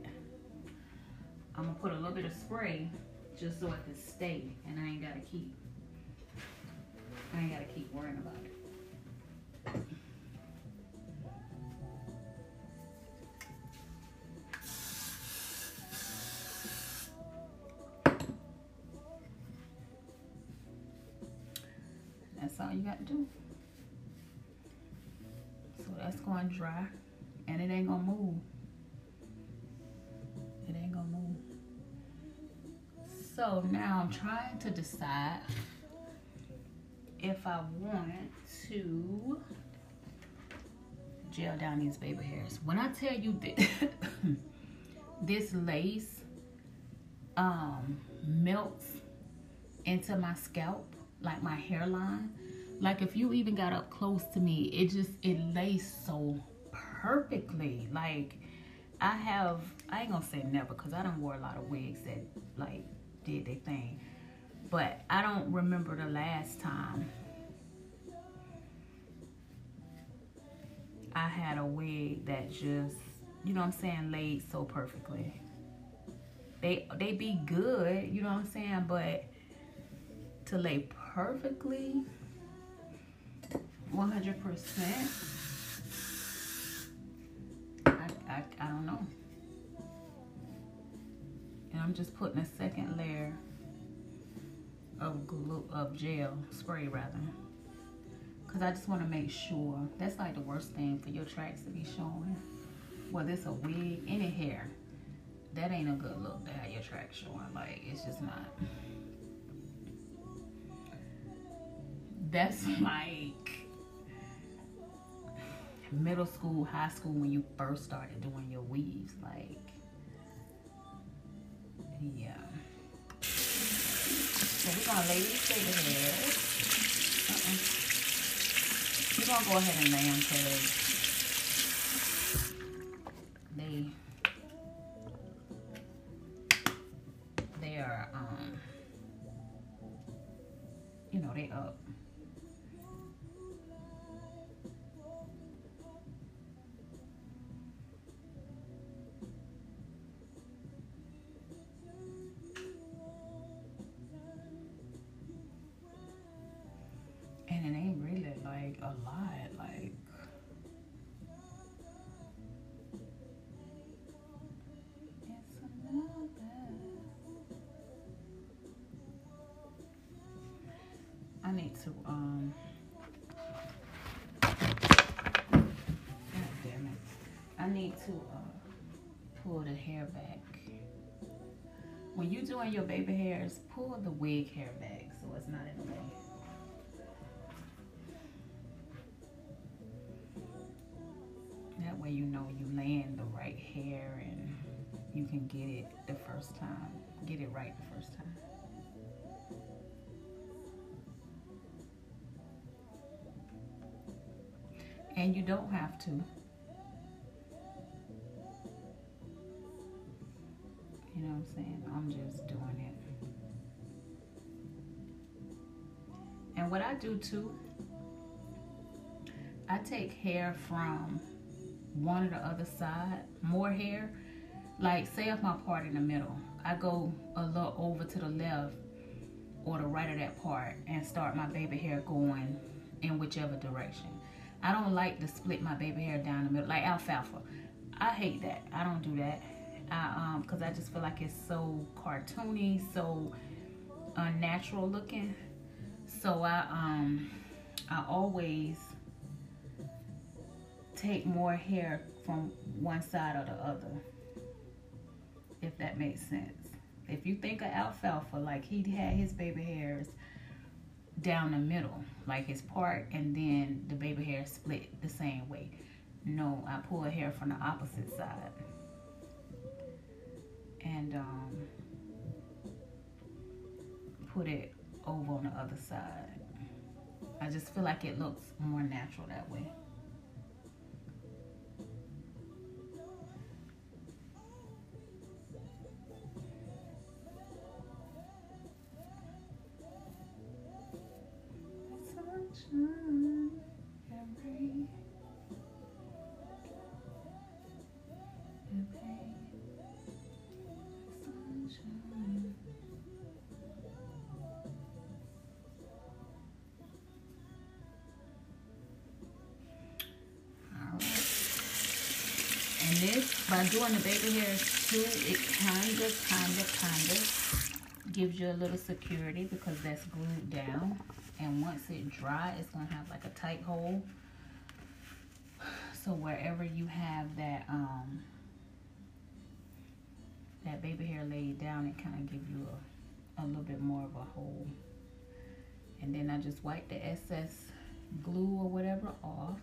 I'm gonna put a little bit of spray just so it can stay and I ain't gotta keep, I ain't gotta keep worrying about it. That's all you got to do. So that's going dry and it ain't gonna move. It ain't gonna move. So now I'm trying to decide if I want to gel down these baby hairs. When I tell you that [laughs] this lace um, melts into my scalp, like my hairline, like if you even got up close to me, it just, it lays so perfectly. Like I have, I ain't gonna say never because I don't wear a lot of wigs that like did their thing. But I don't remember the last time I had a wig that just, you know what I'm saying, laid so perfectly. They they be good, you know what I'm saying, but to lay perfectly 100% I, I, I don't know. And I'm just putting a second layer of glue, of gel, spray rather. Cause I just want to make sure. That's like the worst thing for your tracks to be showing. Whether it's a wig, any hair. That ain't a good look to have your tracks showing. Like, it's just not. That's [laughs] like middle school, high school when you first started doing your weaves. Like, yeah. So we're gonna lay these baby hairs. Uh-uh. We're gonna go ahead and lay them because to um God damn it. I need to uh pull the hair back. When you doing your baby hairs, pull the wig hair back so it's not in the way. That way you know you land the right hair and you can get it the first time. Get it right the first time. And you don't have to. You know what I'm saying? I'm just doing it. And what I do too, I take hair from one or the other side, more hair. Like say if my part in the middle, I go a little over to the left or the right of that part and start my baby hair going in whichever direction. I don't like to split my baby hair down the middle like alfalfa. I hate that. I don't do that. I um cuz I just feel like it's so cartoony, so unnatural looking. So I um I always take more hair from one side or the other. If that makes sense. If you think of alfalfa, like he had his baby hairs down the middle, like his part, and then the baby hair split the same way. No, I pull hair from the opposite side. And um, put it over on the other side. I just feel like it looks more natural that way. Doing the baby hairs too, it kinda, kinda, kinda gives you a little security because that's glued down. And once it dry, it's gonna have like a tight hole. So wherever you have that um that baby hair laid down, it kind of give you a, a little bit more of a hole. And then I just wipe the excess glue or whatever off.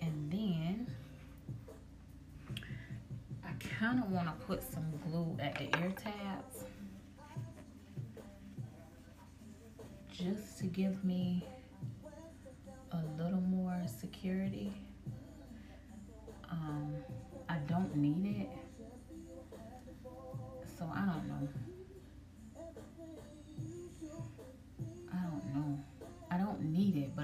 And then I kind of want to put some glue at the ear tabs just to give me a little more security. Um, I don't need it, so I don't know.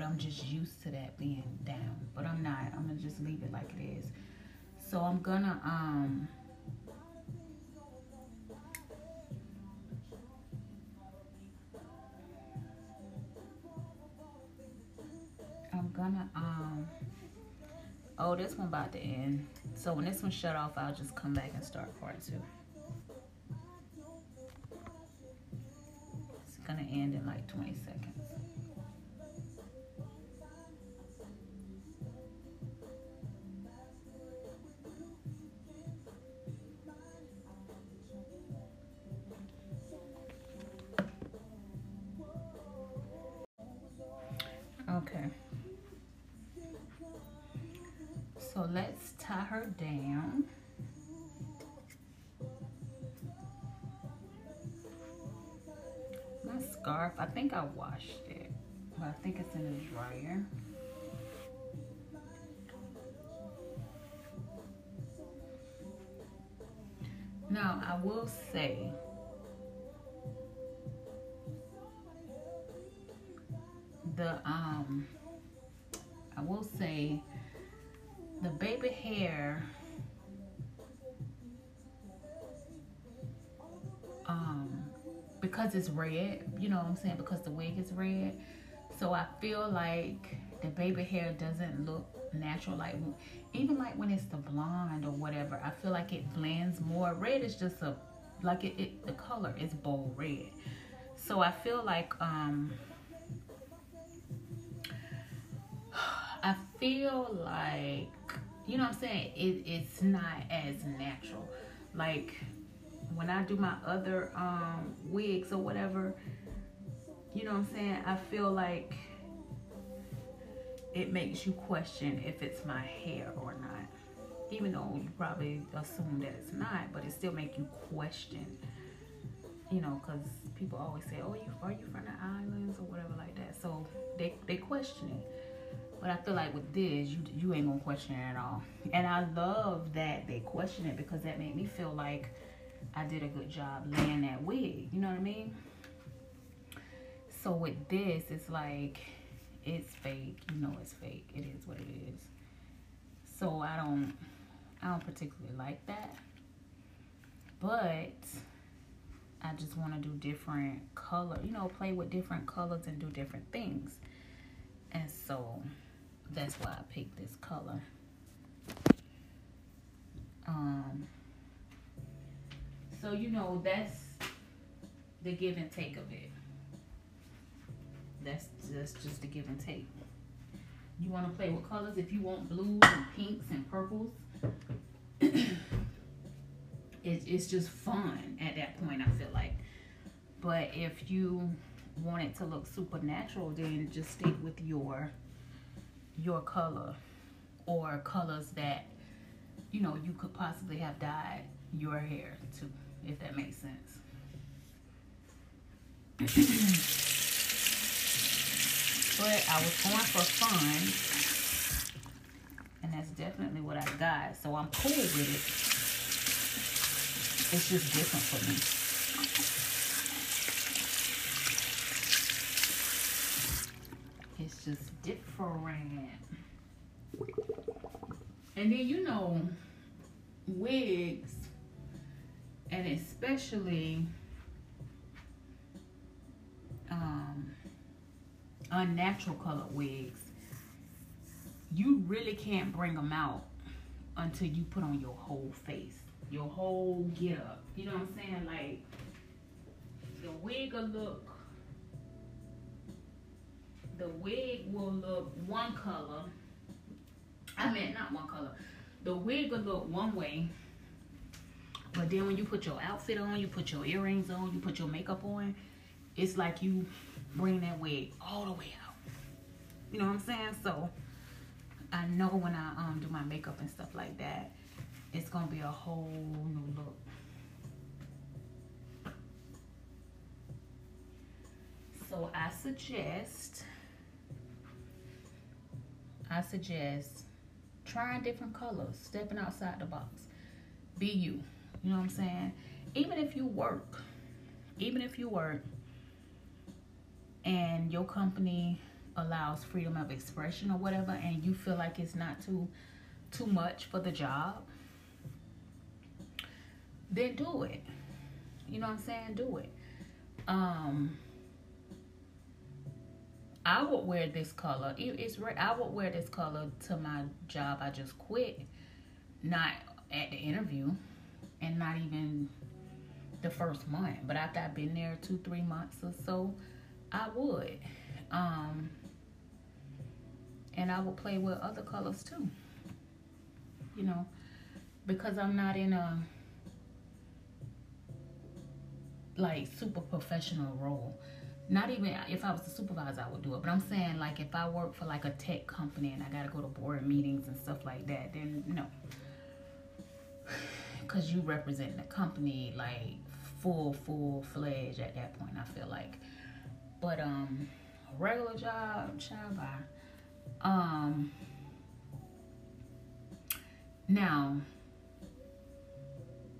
I'm just used to that being down. But I'm not. I'm gonna just leave it like it is. So I'm gonna um. I'm gonna um oh this one about to end so when this one shut off I'll just come back and start part two it's gonna end in like 20 seconds Let's tie her down. My scarf, I think I washed it, but I think it's in the dryer. Now, I will say, the um I will say the baby hair um because it's red, you know what I'm saying, because the wig is red. So I feel like the baby hair doesn't look natural like even like when it's the blonde or whatever, I feel like it blends more. Red is just a like it, it the color is bold red. So I feel like um [sighs] I feel like, you know what I'm saying? It, it's not as natural. Like when I do my other um, wigs or whatever, you know what I'm saying? I feel like it makes you question if it's my hair or not. Even though you probably assume that it's not, but it still make you question. You know, because people always say, "Oh, you are you from the islands or whatever like that." So they they question it. But I feel like with this, you you ain't gonna question it at all. And I love that they question it because that made me feel like I did a good job laying that wig. You know what I mean? So with this, it's like it's fake. You know it's fake. It is what it is. So I don't I don't particularly like that. But I just want to do different color, you know, play with different colors and do different things. And so that's why I picked this color. Um, so you know that's the give and take of it. That's that's just the give and take. You want to play with colors if you want blues and pinks and purples. [coughs] it, it's just fun at that point. I feel like, but if you want it to look supernatural, then just stick with your your color or colors that you know you could possibly have dyed your hair to if that makes sense. [clears throat] But I was going for fun and that's definitely what I got so I'm cool with it. It's just different for me It's just different. And then you know, wigs, and especially um, unnatural colored wigs, you really can't bring them out until you put on your whole face, your whole get up. You know what I'm saying? Like the wig will look the wig will look one color. I mean, not one color. The wig will look one way. But then when you put your outfit on, you put your earrings on, you put your makeup on, it's like you bring that wig all the way out. You know what I'm saying? So I know when I um do my makeup and stuff like that, it's gonna be a whole new look. So I suggest I suggest trying different colors, stepping outside the box. Be you. You know what I'm saying? Even if you work, even if you work and your company allows freedom of expression or whatever and you feel like it's not too too much for the job, then do it. You know what I'm saying? Do it. Um I would wear this color. It's I would wear this color to my job. I just quit, not at the interview, and not even the first month. But after I've been there two, three months or so, I would. Um, and I would play with other colors too. You know, because I'm not in a like super professional role. Not even if I was the supervisor, I would do it. But I'm saying like if I work for like a tech company and I gotta go to board meetings and stuff like that, then no. [sighs] Cause you represent the company like full, full fledged at that point. I feel like, but um, a regular job, child by, um. Now,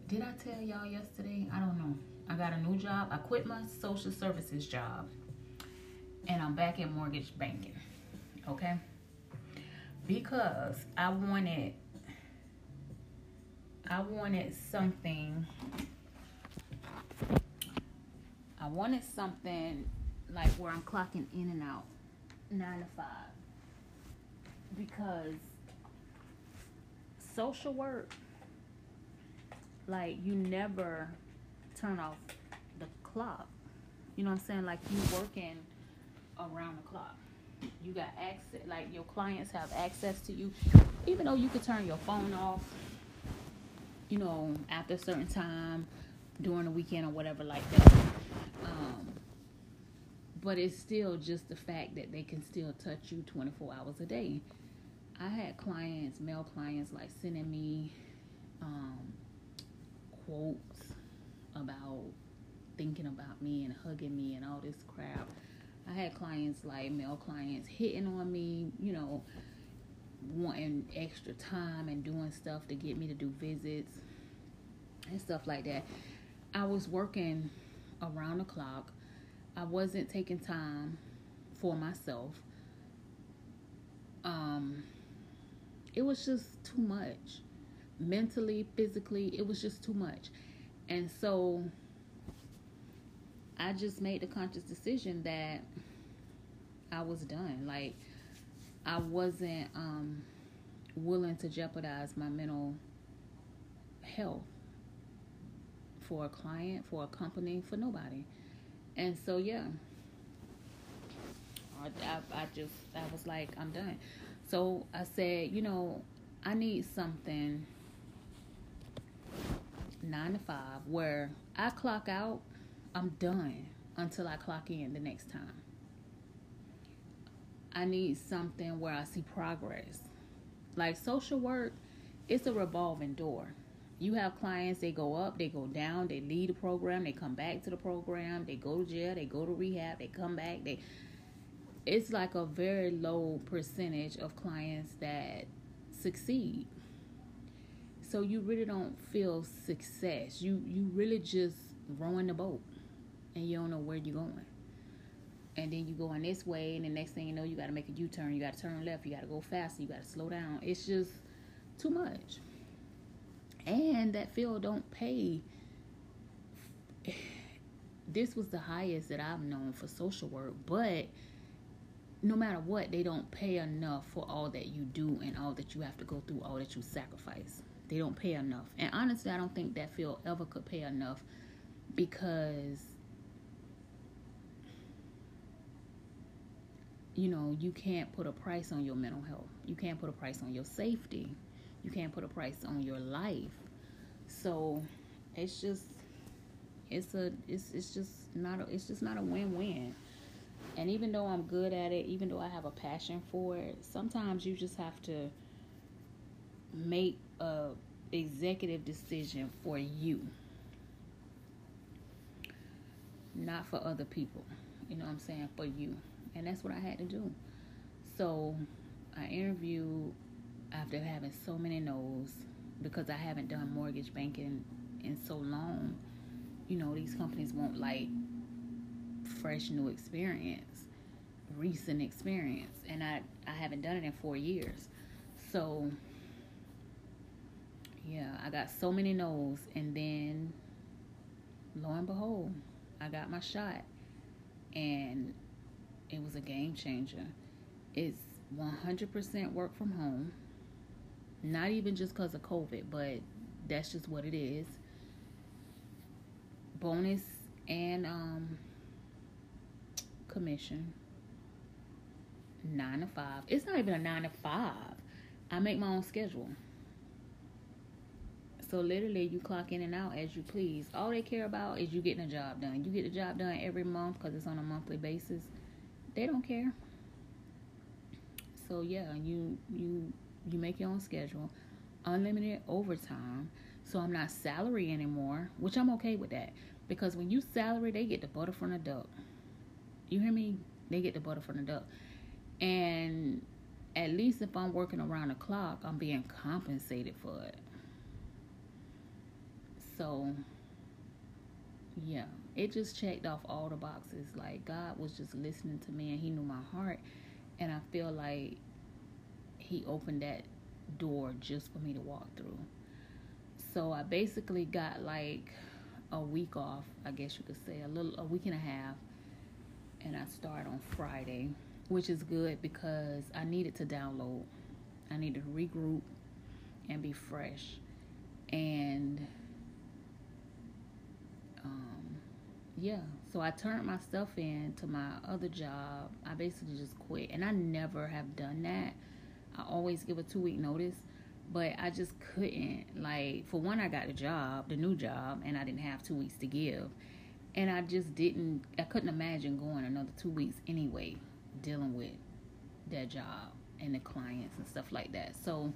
did I tell y'all yesterday? I don't know. I got a new job. I quit my social services job and I'm back in mortgage banking. Okay? Because I wanted I wanted something I wanted something like where I'm clocking in and out 9 to 5 because social work like you never turn off the clock. You know what I'm saying? Like you working around the clock. You got access, like your clients have access to you, even though you could turn your phone off. You know, after a certain time, during the weekend or whatever like that. Um, but it's still just the fact that they can still touch you 24 hours a day. I had clients, male clients, like sending me um, quotes about thinking about me and hugging me and all this crap. I had clients like male clients hitting on me, you know, wanting extra time and doing stuff to get me to do visits and stuff like that. I was working around the clock. I wasn't taking time for myself. Um it was just too much. Mentally, physically, it was just too much. And so I just made the conscious decision that I was done. Like I wasn't um, willing to jeopardize my mental health for a client, for a company, for nobody. And so yeah, I, I, I just I was like I'm done. So I said, you know, I need something nine to five where I clock out, I'm done until I clock in the next time. I need something where I see progress. Like social work, it's a revolving door. You have clients, they go up, they go down, they leave the program, they come back to the program, they go to jail, they go to rehab, they come back, they it's like a very low percentage of clients that succeed so you really don't feel success. You you really just rowing the boat, and you don't know where you're going. And then you going this way, and the next thing you know, you got to make a U-turn. You got to turn left. You got to go faster. You got to slow down. It's just too much. And that field don't pay. [sighs] This was the highest that I've known for social work, but no matter what, they don't pay enough for all that you do and all that you have to go through, all that you sacrifice. They don't pay enough. And honestly, I don't think that field ever could pay enough because you know, you can't put a price on your mental health. You can't put a price on your safety. You can't put a price on your life. So, it's just it's a it's it's just not a, it's just not a win-win. And even though I'm good at it, even though I have a passion for it, sometimes you just have to make a executive decision for you not for other people. You know what i'm saying? For you. And that's what i had to do. So i interviewed after having so many no's because i haven't done mortgage banking in so long. You know these companies want like fresh new experience recent experience. And i i haven't done it in four years. So yeah, I got so many no's, and then lo and behold, I got my shot, and it was a game changer. It's 100% work from home, not even just because of COVID, but that's just what it is. Bonus and um, commission, nine to five. It's not even a nine to five. I make my own schedule. So literally, you clock in and out as you please. All they care about is you getting a job done. You get the job done every month because it's on a monthly basis. They don't care. So yeah, you you you make your own schedule, unlimited overtime. So I'm not salary anymore, which I'm okay with that because when you salary, they get the butter from the duck. You hear me? They get the butter from the duck, and at least if I'm working around the clock, I'm being compensated for it. So, yeah, it just checked off all the boxes. Like, God was just listening to me and He knew my heart. And I feel like He opened that door just for me to walk through. So, I basically got like a week off, I guess you could say, a little, a week and a half. And I start on Friday which is good because I needed to download. I need to regroup and be fresh. And um, yeah, so I turned myself in to my other job. I basically just quit, and I never have done that. I always give a two week notice, but I just couldn't. Like, for one, I got the job, the new job, and I didn't have two weeks to give. And I just didn't, I couldn't imagine going another two weeks anyway dealing with that job and the clients and stuff like that. So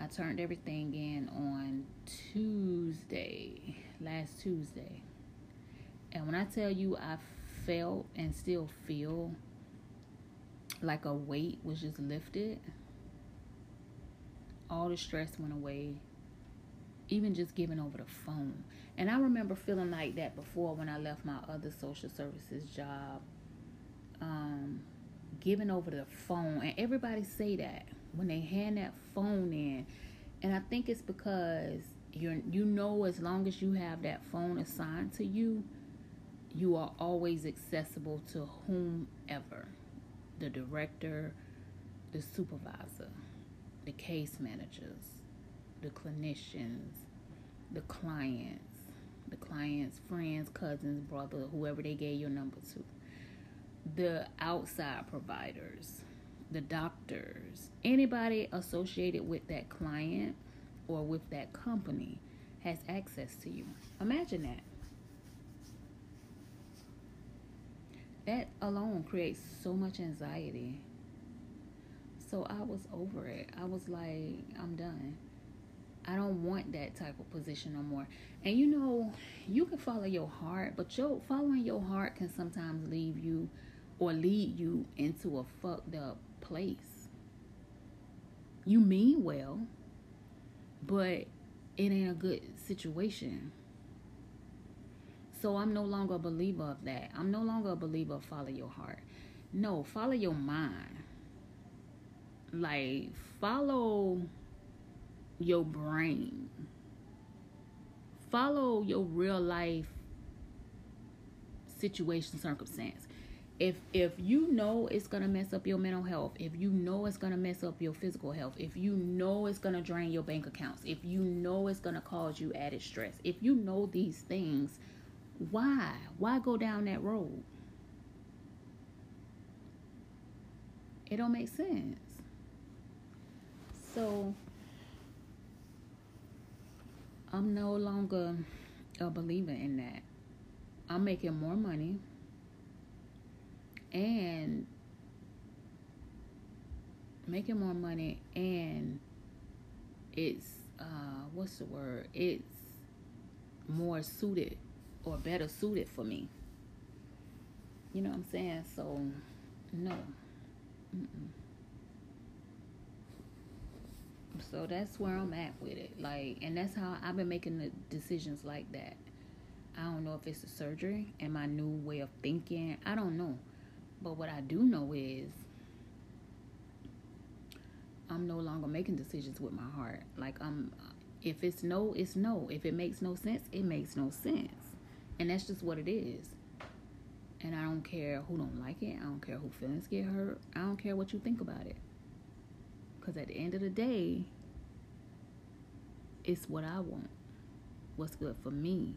I turned everything in on Tuesday, last Tuesday. And when I tell you I felt and still feel like a weight was just lifted, all the stress went away, even just giving over the phone. And I remember feeling like that before when I left my other social services job um, giving over the phone, and everybody say that when they hand that phone in, and I think it's because you you know as long as you have that phone assigned to you, you are always accessible to whomever, the director, the supervisor, the case managers, the clinicians, the clients, the clients' friends, cousins, brother, whoever they gave your number to. The outside providers, the doctors, anybody associated with that client or with that company has access to you. Imagine that. That alone creates so much anxiety. So I was over it. I was like, I'm done. I don't want that type of position no more. And you know, you can follow your heart, but your following your heart can sometimes leave you or lead you into a fucked up place. You mean well, but it ain't a good situation. So I'm no longer a believer of that. I'm no longer a believer of follow your heart. No, follow your mind. Like, follow your brain. Follow your real life situation, circumstance if if you know it's gonna mess up your mental health if you know it's gonna mess up your physical health if you know it's gonna drain your bank accounts if you know it's gonna cause you added stress if you know these things why why go down that road? It don't make sense. So i'm no longer a believer in that. I'm making more money and making more money and it's uh what's the word? It's more suited or better suited for me. You know what i'm saying? So no. Mm-mm. so that's where i'm at with it. Like and that's how i've been making the decisions like that. I don't know if it's a surgery and my new way of thinking. I don't know but what I do know is I'm no longer making decisions with my heart. Like I'm if it's no, it's no. If it makes no sense, it makes no sense. And that's just what it is. And I don't care who don't like it. I don't care who feelings get hurt. I don't care what you think about it. Cuz at the end of the day, it's what I want. What's good for me.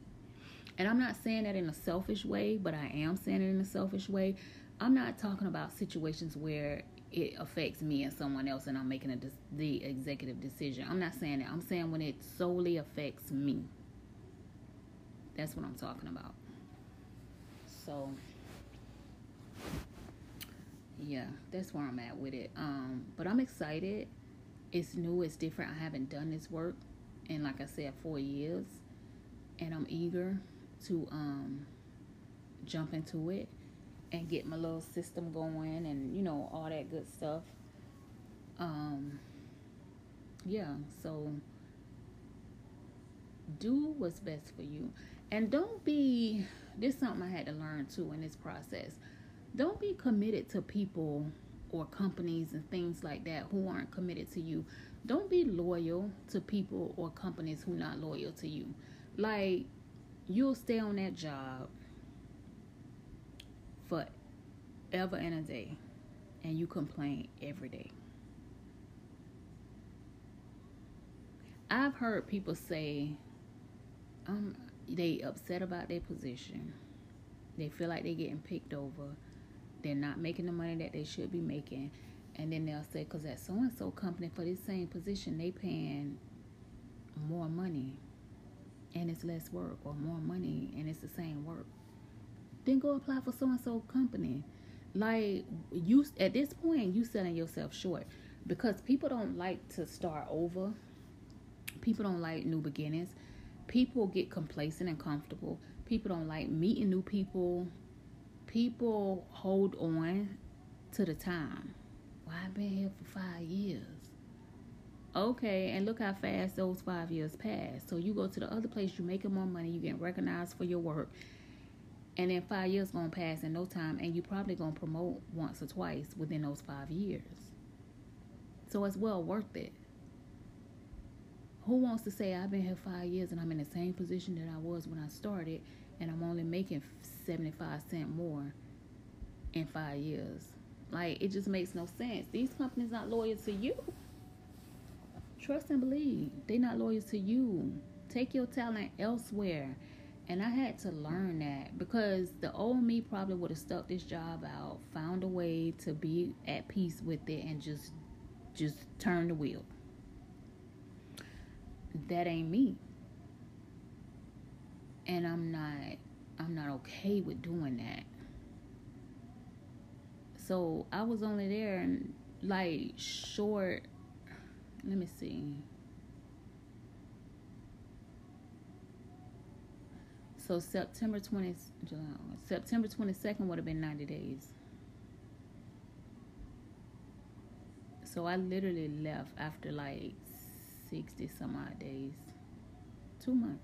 And I'm not saying that in a selfish way, but I am saying it in a selfish way I'm not talking about situations where it affects me and someone else and I'm making a de- the executive decision. I'm not saying that. I'm saying when it solely affects me. That's what I'm talking about. So yeah, that's where I'm at with it. Um, but I'm excited. It's new, it's different. I haven't done this work in like I said, four years. And I'm eager to um jump into it and get my little system going and you know all that good stuff. Um yeah so do what's best for you. And don't be this is something i had to learn too in this process. Don't be committed to people or companies and things like that who aren't committed to you. Don't be loyal to people or companies who not loyal to you. Like you'll stay on that job forever and a day and you complain every day. I've heard people say um they upset about their position. They feel like they're getting picked over. They're not making the money that they should be making. And then they'll say, because that so and so company for this same position, they paying more money and it's less work, or more money and it's the same work. Then go apply for so and so company. Like you at this point, you selling yourself short because people don't like to start over. People don't like new beginnings. People get complacent and comfortable. People don't like meeting new people. People hold on to the time. Well, I've been here for five years. Okay, and look how fast those five years pass. So you go to the other place, you're making more money, you get recognized for your work, and then five years gonna pass in no time and you probably gonna promote once or twice within those five years. So it's well worth it. Who wants to say i've been here five years and i'm in the same position that i was when i started and i'm only making 75 cent more in five years? Like it just makes no sense. These companies not loyal to you. Trust and believe. They're not loyal to you. Take your talent elsewhere and I had to learn that because the old me probably would have stuck this job out, found a way to be at peace with it and just just turn the wheel. That ain't me. And I'm not I'm not okay with doing that. So I was only there like short let me see So September 20, July, September 22nd would have been 90 days. So I literally left after like 60 some odd days. Two months.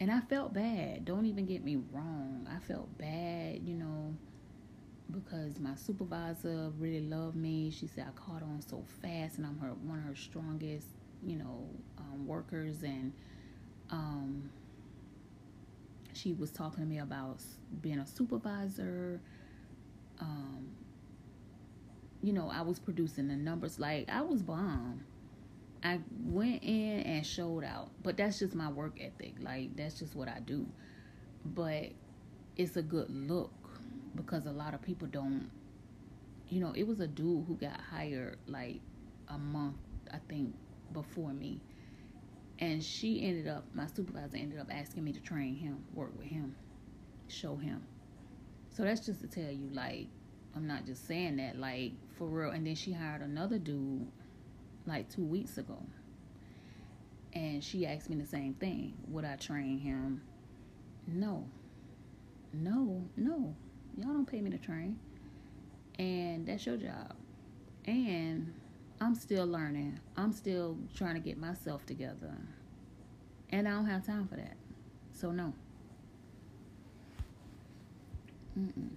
And I felt bad. Don't even get me wrong. I felt bad, you know, because my supervisor really loved me. She said I caught on so fast and I'm her one of her strongest, you know, um, workers and um, she was talking to me about being a supervisor. Um, you know, I was producing the numbers like I was bomb. I went in and showed out, but that's just my work ethic. Like that's just what I do. But it's a good look because a lot of people don't. You know, it was a dude who got hired like a month, I think, before me and she ended up my supervisor ended up asking me to train him work with him show him. So that's just to tell you like i'm not just saying that like for real. And then she hired another dude like two weeks ago. And she asked me the same thing. Would i train him? No. No no. Y'all don't pay me to train. And that's your job. And I'm still learning. I'm still trying to get myself together. And I don't have time for that. So, no. Mm-mm.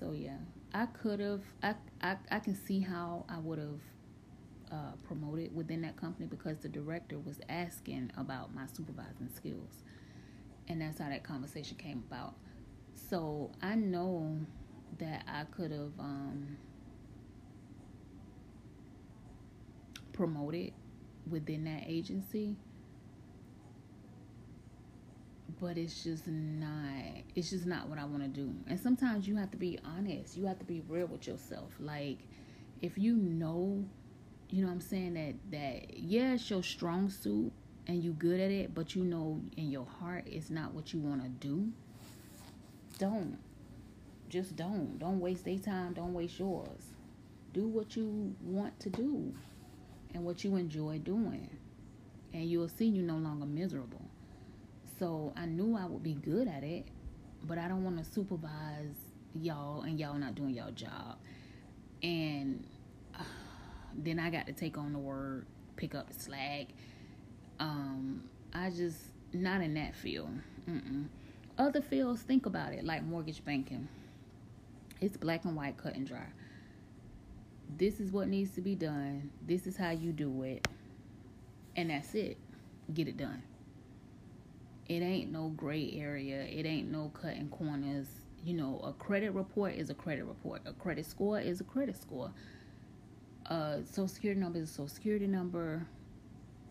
So, yeah. I could have, I, I, I can see how I would have uh, promoted within that company because the director was asking about my supervising skills. And that's how that conversation came about. So, I know that I could have. Um, promoted within that agency but it's just not it's just not what I want to do. And sometimes you have to be honest. You have to be real with yourself. Like if you know, you know what I'm saying that that yeah, it's your strong suit and you good at it, but you know in your heart it's not what you want to do. Don't. Just don't. Don't waste their time, don't waste yours. Do what you want to do and what you enjoy doing. And you'll see you're no longer miserable. So I knew I would be good at it, but I don't want to supervise y'all and y'all not doing y'all job. And uh, then I got to take on the word, pick up the slack. Um, I just not in that field. Mm-mm. Other fields, think about it, like mortgage banking. It's black and white, cut and dry. This is what needs to be done. This is how you do it, and that's it. Get it done. It ain't no gray area. It ain't no cutting corners. You know, a credit report is a credit report. A credit score is a credit score. A social security number is a social security number.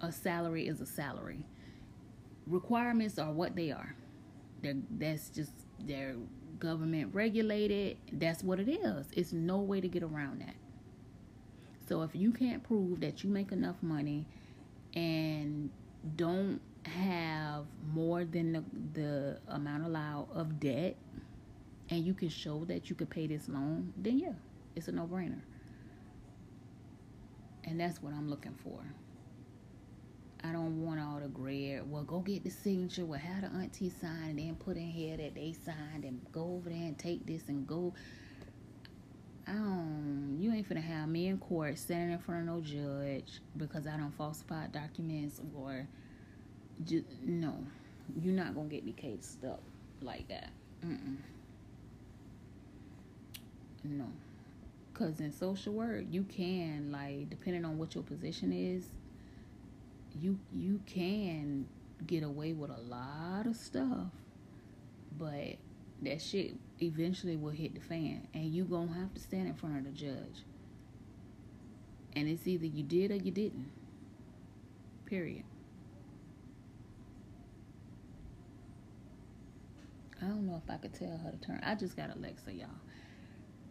A salary is a salary. Requirements are what they are. They're, that's just they're government regulated. That's what it is. It's no way to get around that. So if you can't prove that you make enough money and don't have more than the, the amount allowed of debt and you can show that you could pay this loan, then yeah, it's a no brainer. And that's what I'm looking for. I don't want all the gray. Well, go get the signature. Well, have the auntie sign and then put in here that they signed and go over there and take this and go. I. You ain't finna have me in court standing in front of no judge because I don't falsify documents or just, no, you're not gonna get me cased up like that. Mm-mm. No, cause in social work, you can like depending on what your position is, you you can get away with a lot of stuff, but that shit eventually will hit the fan, and you gonna have to stand in front of the judge. And it's either you did or you didn't. Period. I don't know if I could tell her to turn. I just got Alexa, y'all.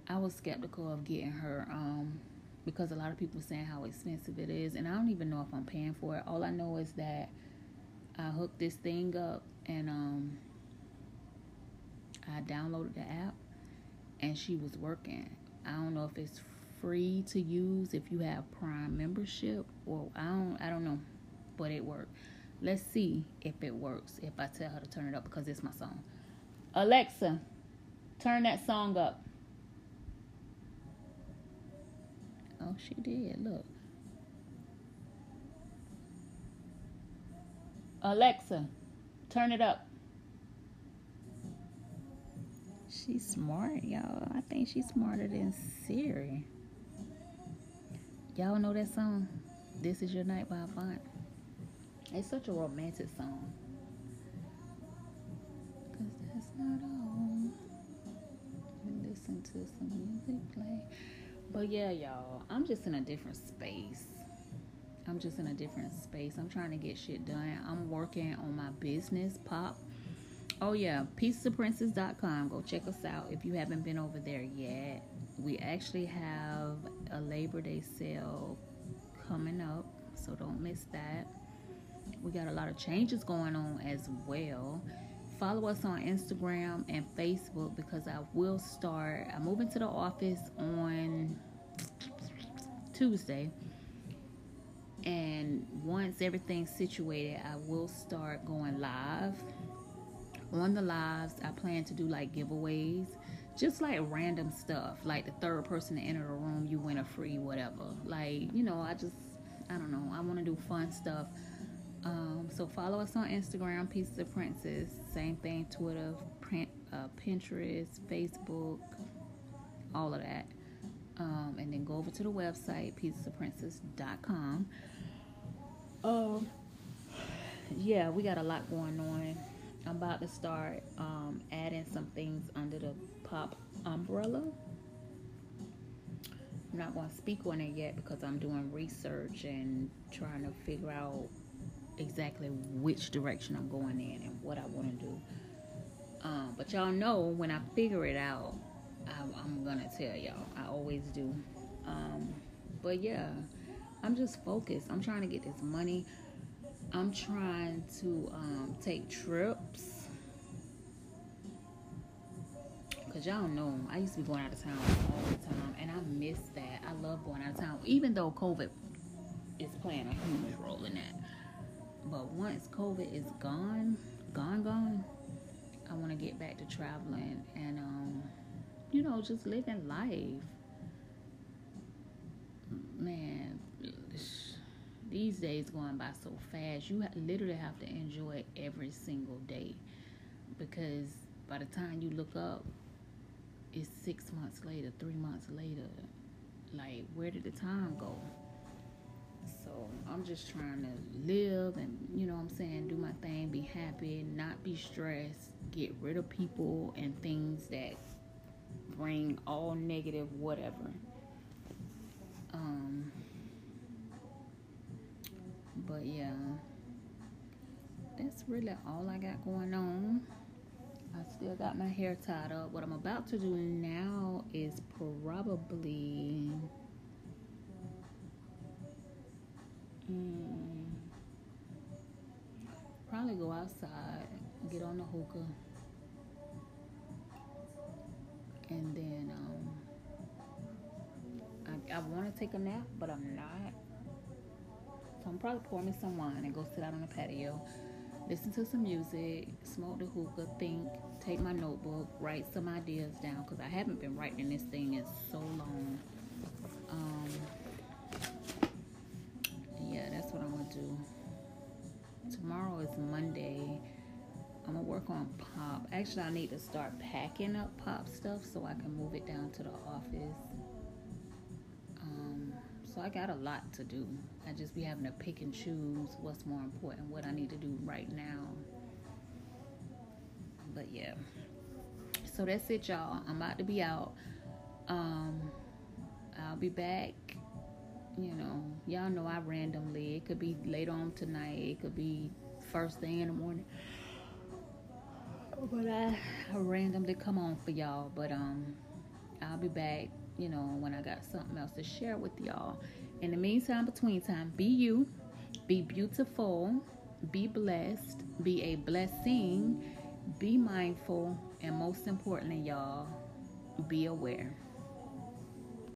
I was skeptical of getting her um, because a lot of people saying how expensive it is, and I don't even know if I'm paying for it. All I know is that I hooked this thing up and um, I downloaded the app, and she was working. I don't know if it's free to use if you have Prime membership, or I don't. I don't know, but it worked. Let's see if it works if I tell her to turn it up because it's my song. Alexa, turn that song up. Oh, she did. Look. Alexa, turn it up. She's smart, y'all. I think she's smarter than Siri. Y'all know that song? This is Your Night by Avant. It's such a romantic song. Cause that's not all. listen to some music play. But yeah, y'all, I'm just in a different space. I'm just in a different space. I'm trying to get shit done. I'm working on my business, Pop. Oh yeah, piecesofprincess.com. Go check us out if you haven't been over there yet. We actually have a Labor Day sale coming up, so don't miss that. We got a lot of changes going on as well follow us on Instagram and Facebook because I will start. I'm moving to the office on Tuesday. And once everything's situated, I will start going live. On the lives, I plan to do like giveaways, just like random stuff, like the third person to enter the room, you win a free whatever. Like, you know, I just, I don't know, I want to do fun stuff um, so follow us on Instagram, Pieces of Princess. Same thing, Twitter, print, uh, Pinterest, Facebook, all of that. Um, and then go over to the website, pieces piecesofprincess.com. Um, yeah, we got a lot going on. I'm about to start um, adding some things under the pop umbrella. I'm not going to speak on it yet because I'm doing research and trying to figure out exactly which direction I'm going in and what I want to do. Um, but y'all know when I figure it out, I, am gonna tell y'all. I always do. Um, but yeah, I'm just focused. I'm trying to get this money. I'm trying to um, take trips. Cause y'all know I used to be going out of town all the time, and I miss that. I love going out of town, even though COVID is playing a huge role in that. But once COVID is gone, gone, gone, I want to get back to traveling and, um, you know, just living life. Man, these days going by so fast. You literally have to enjoy every single day because by the time you look up, it's six months later, three months later. Like, where did the time go? So I'm just trying to live and, you know what I'm saying, do my thing, be happy, not be stressed, get rid of people and things that bring all negative whatever. Um, but yeah, that's really all I got going on. I still got my hair tied up. What I'm about to do now is probably Mm. Probably go outside, get on the hookah, and then um, I, I want to take a nap, but I'm not. I'm probably pour me some wine and go sit out on the patio, listen to some music, smoke the hookah, think, take my notebook, write some ideas down because I haven't been writing this thing in so long. Um, yeah, that's what I'm gonna do. Tomorrow is Monday. I'm gonna work on pop. Actually, I need to start packing up pop stuff so I can move it down to the office. So I got a lot to do. I just be having to pick and choose what's more important, what I need to do right now. But yeah. So that's it, y'all. I'm about to be out. Um, I'll be back you know, y'all know I randomly, it could be later on tonight, it could be first thing in the morning. But I, I randomly come on for y'all. But um I'll be back, you know, when I got something else to share with y'all. In the meantime, between time, be you, be beautiful, be blessed, be a blessing, be mindful, and most importantly, y'all, be aware.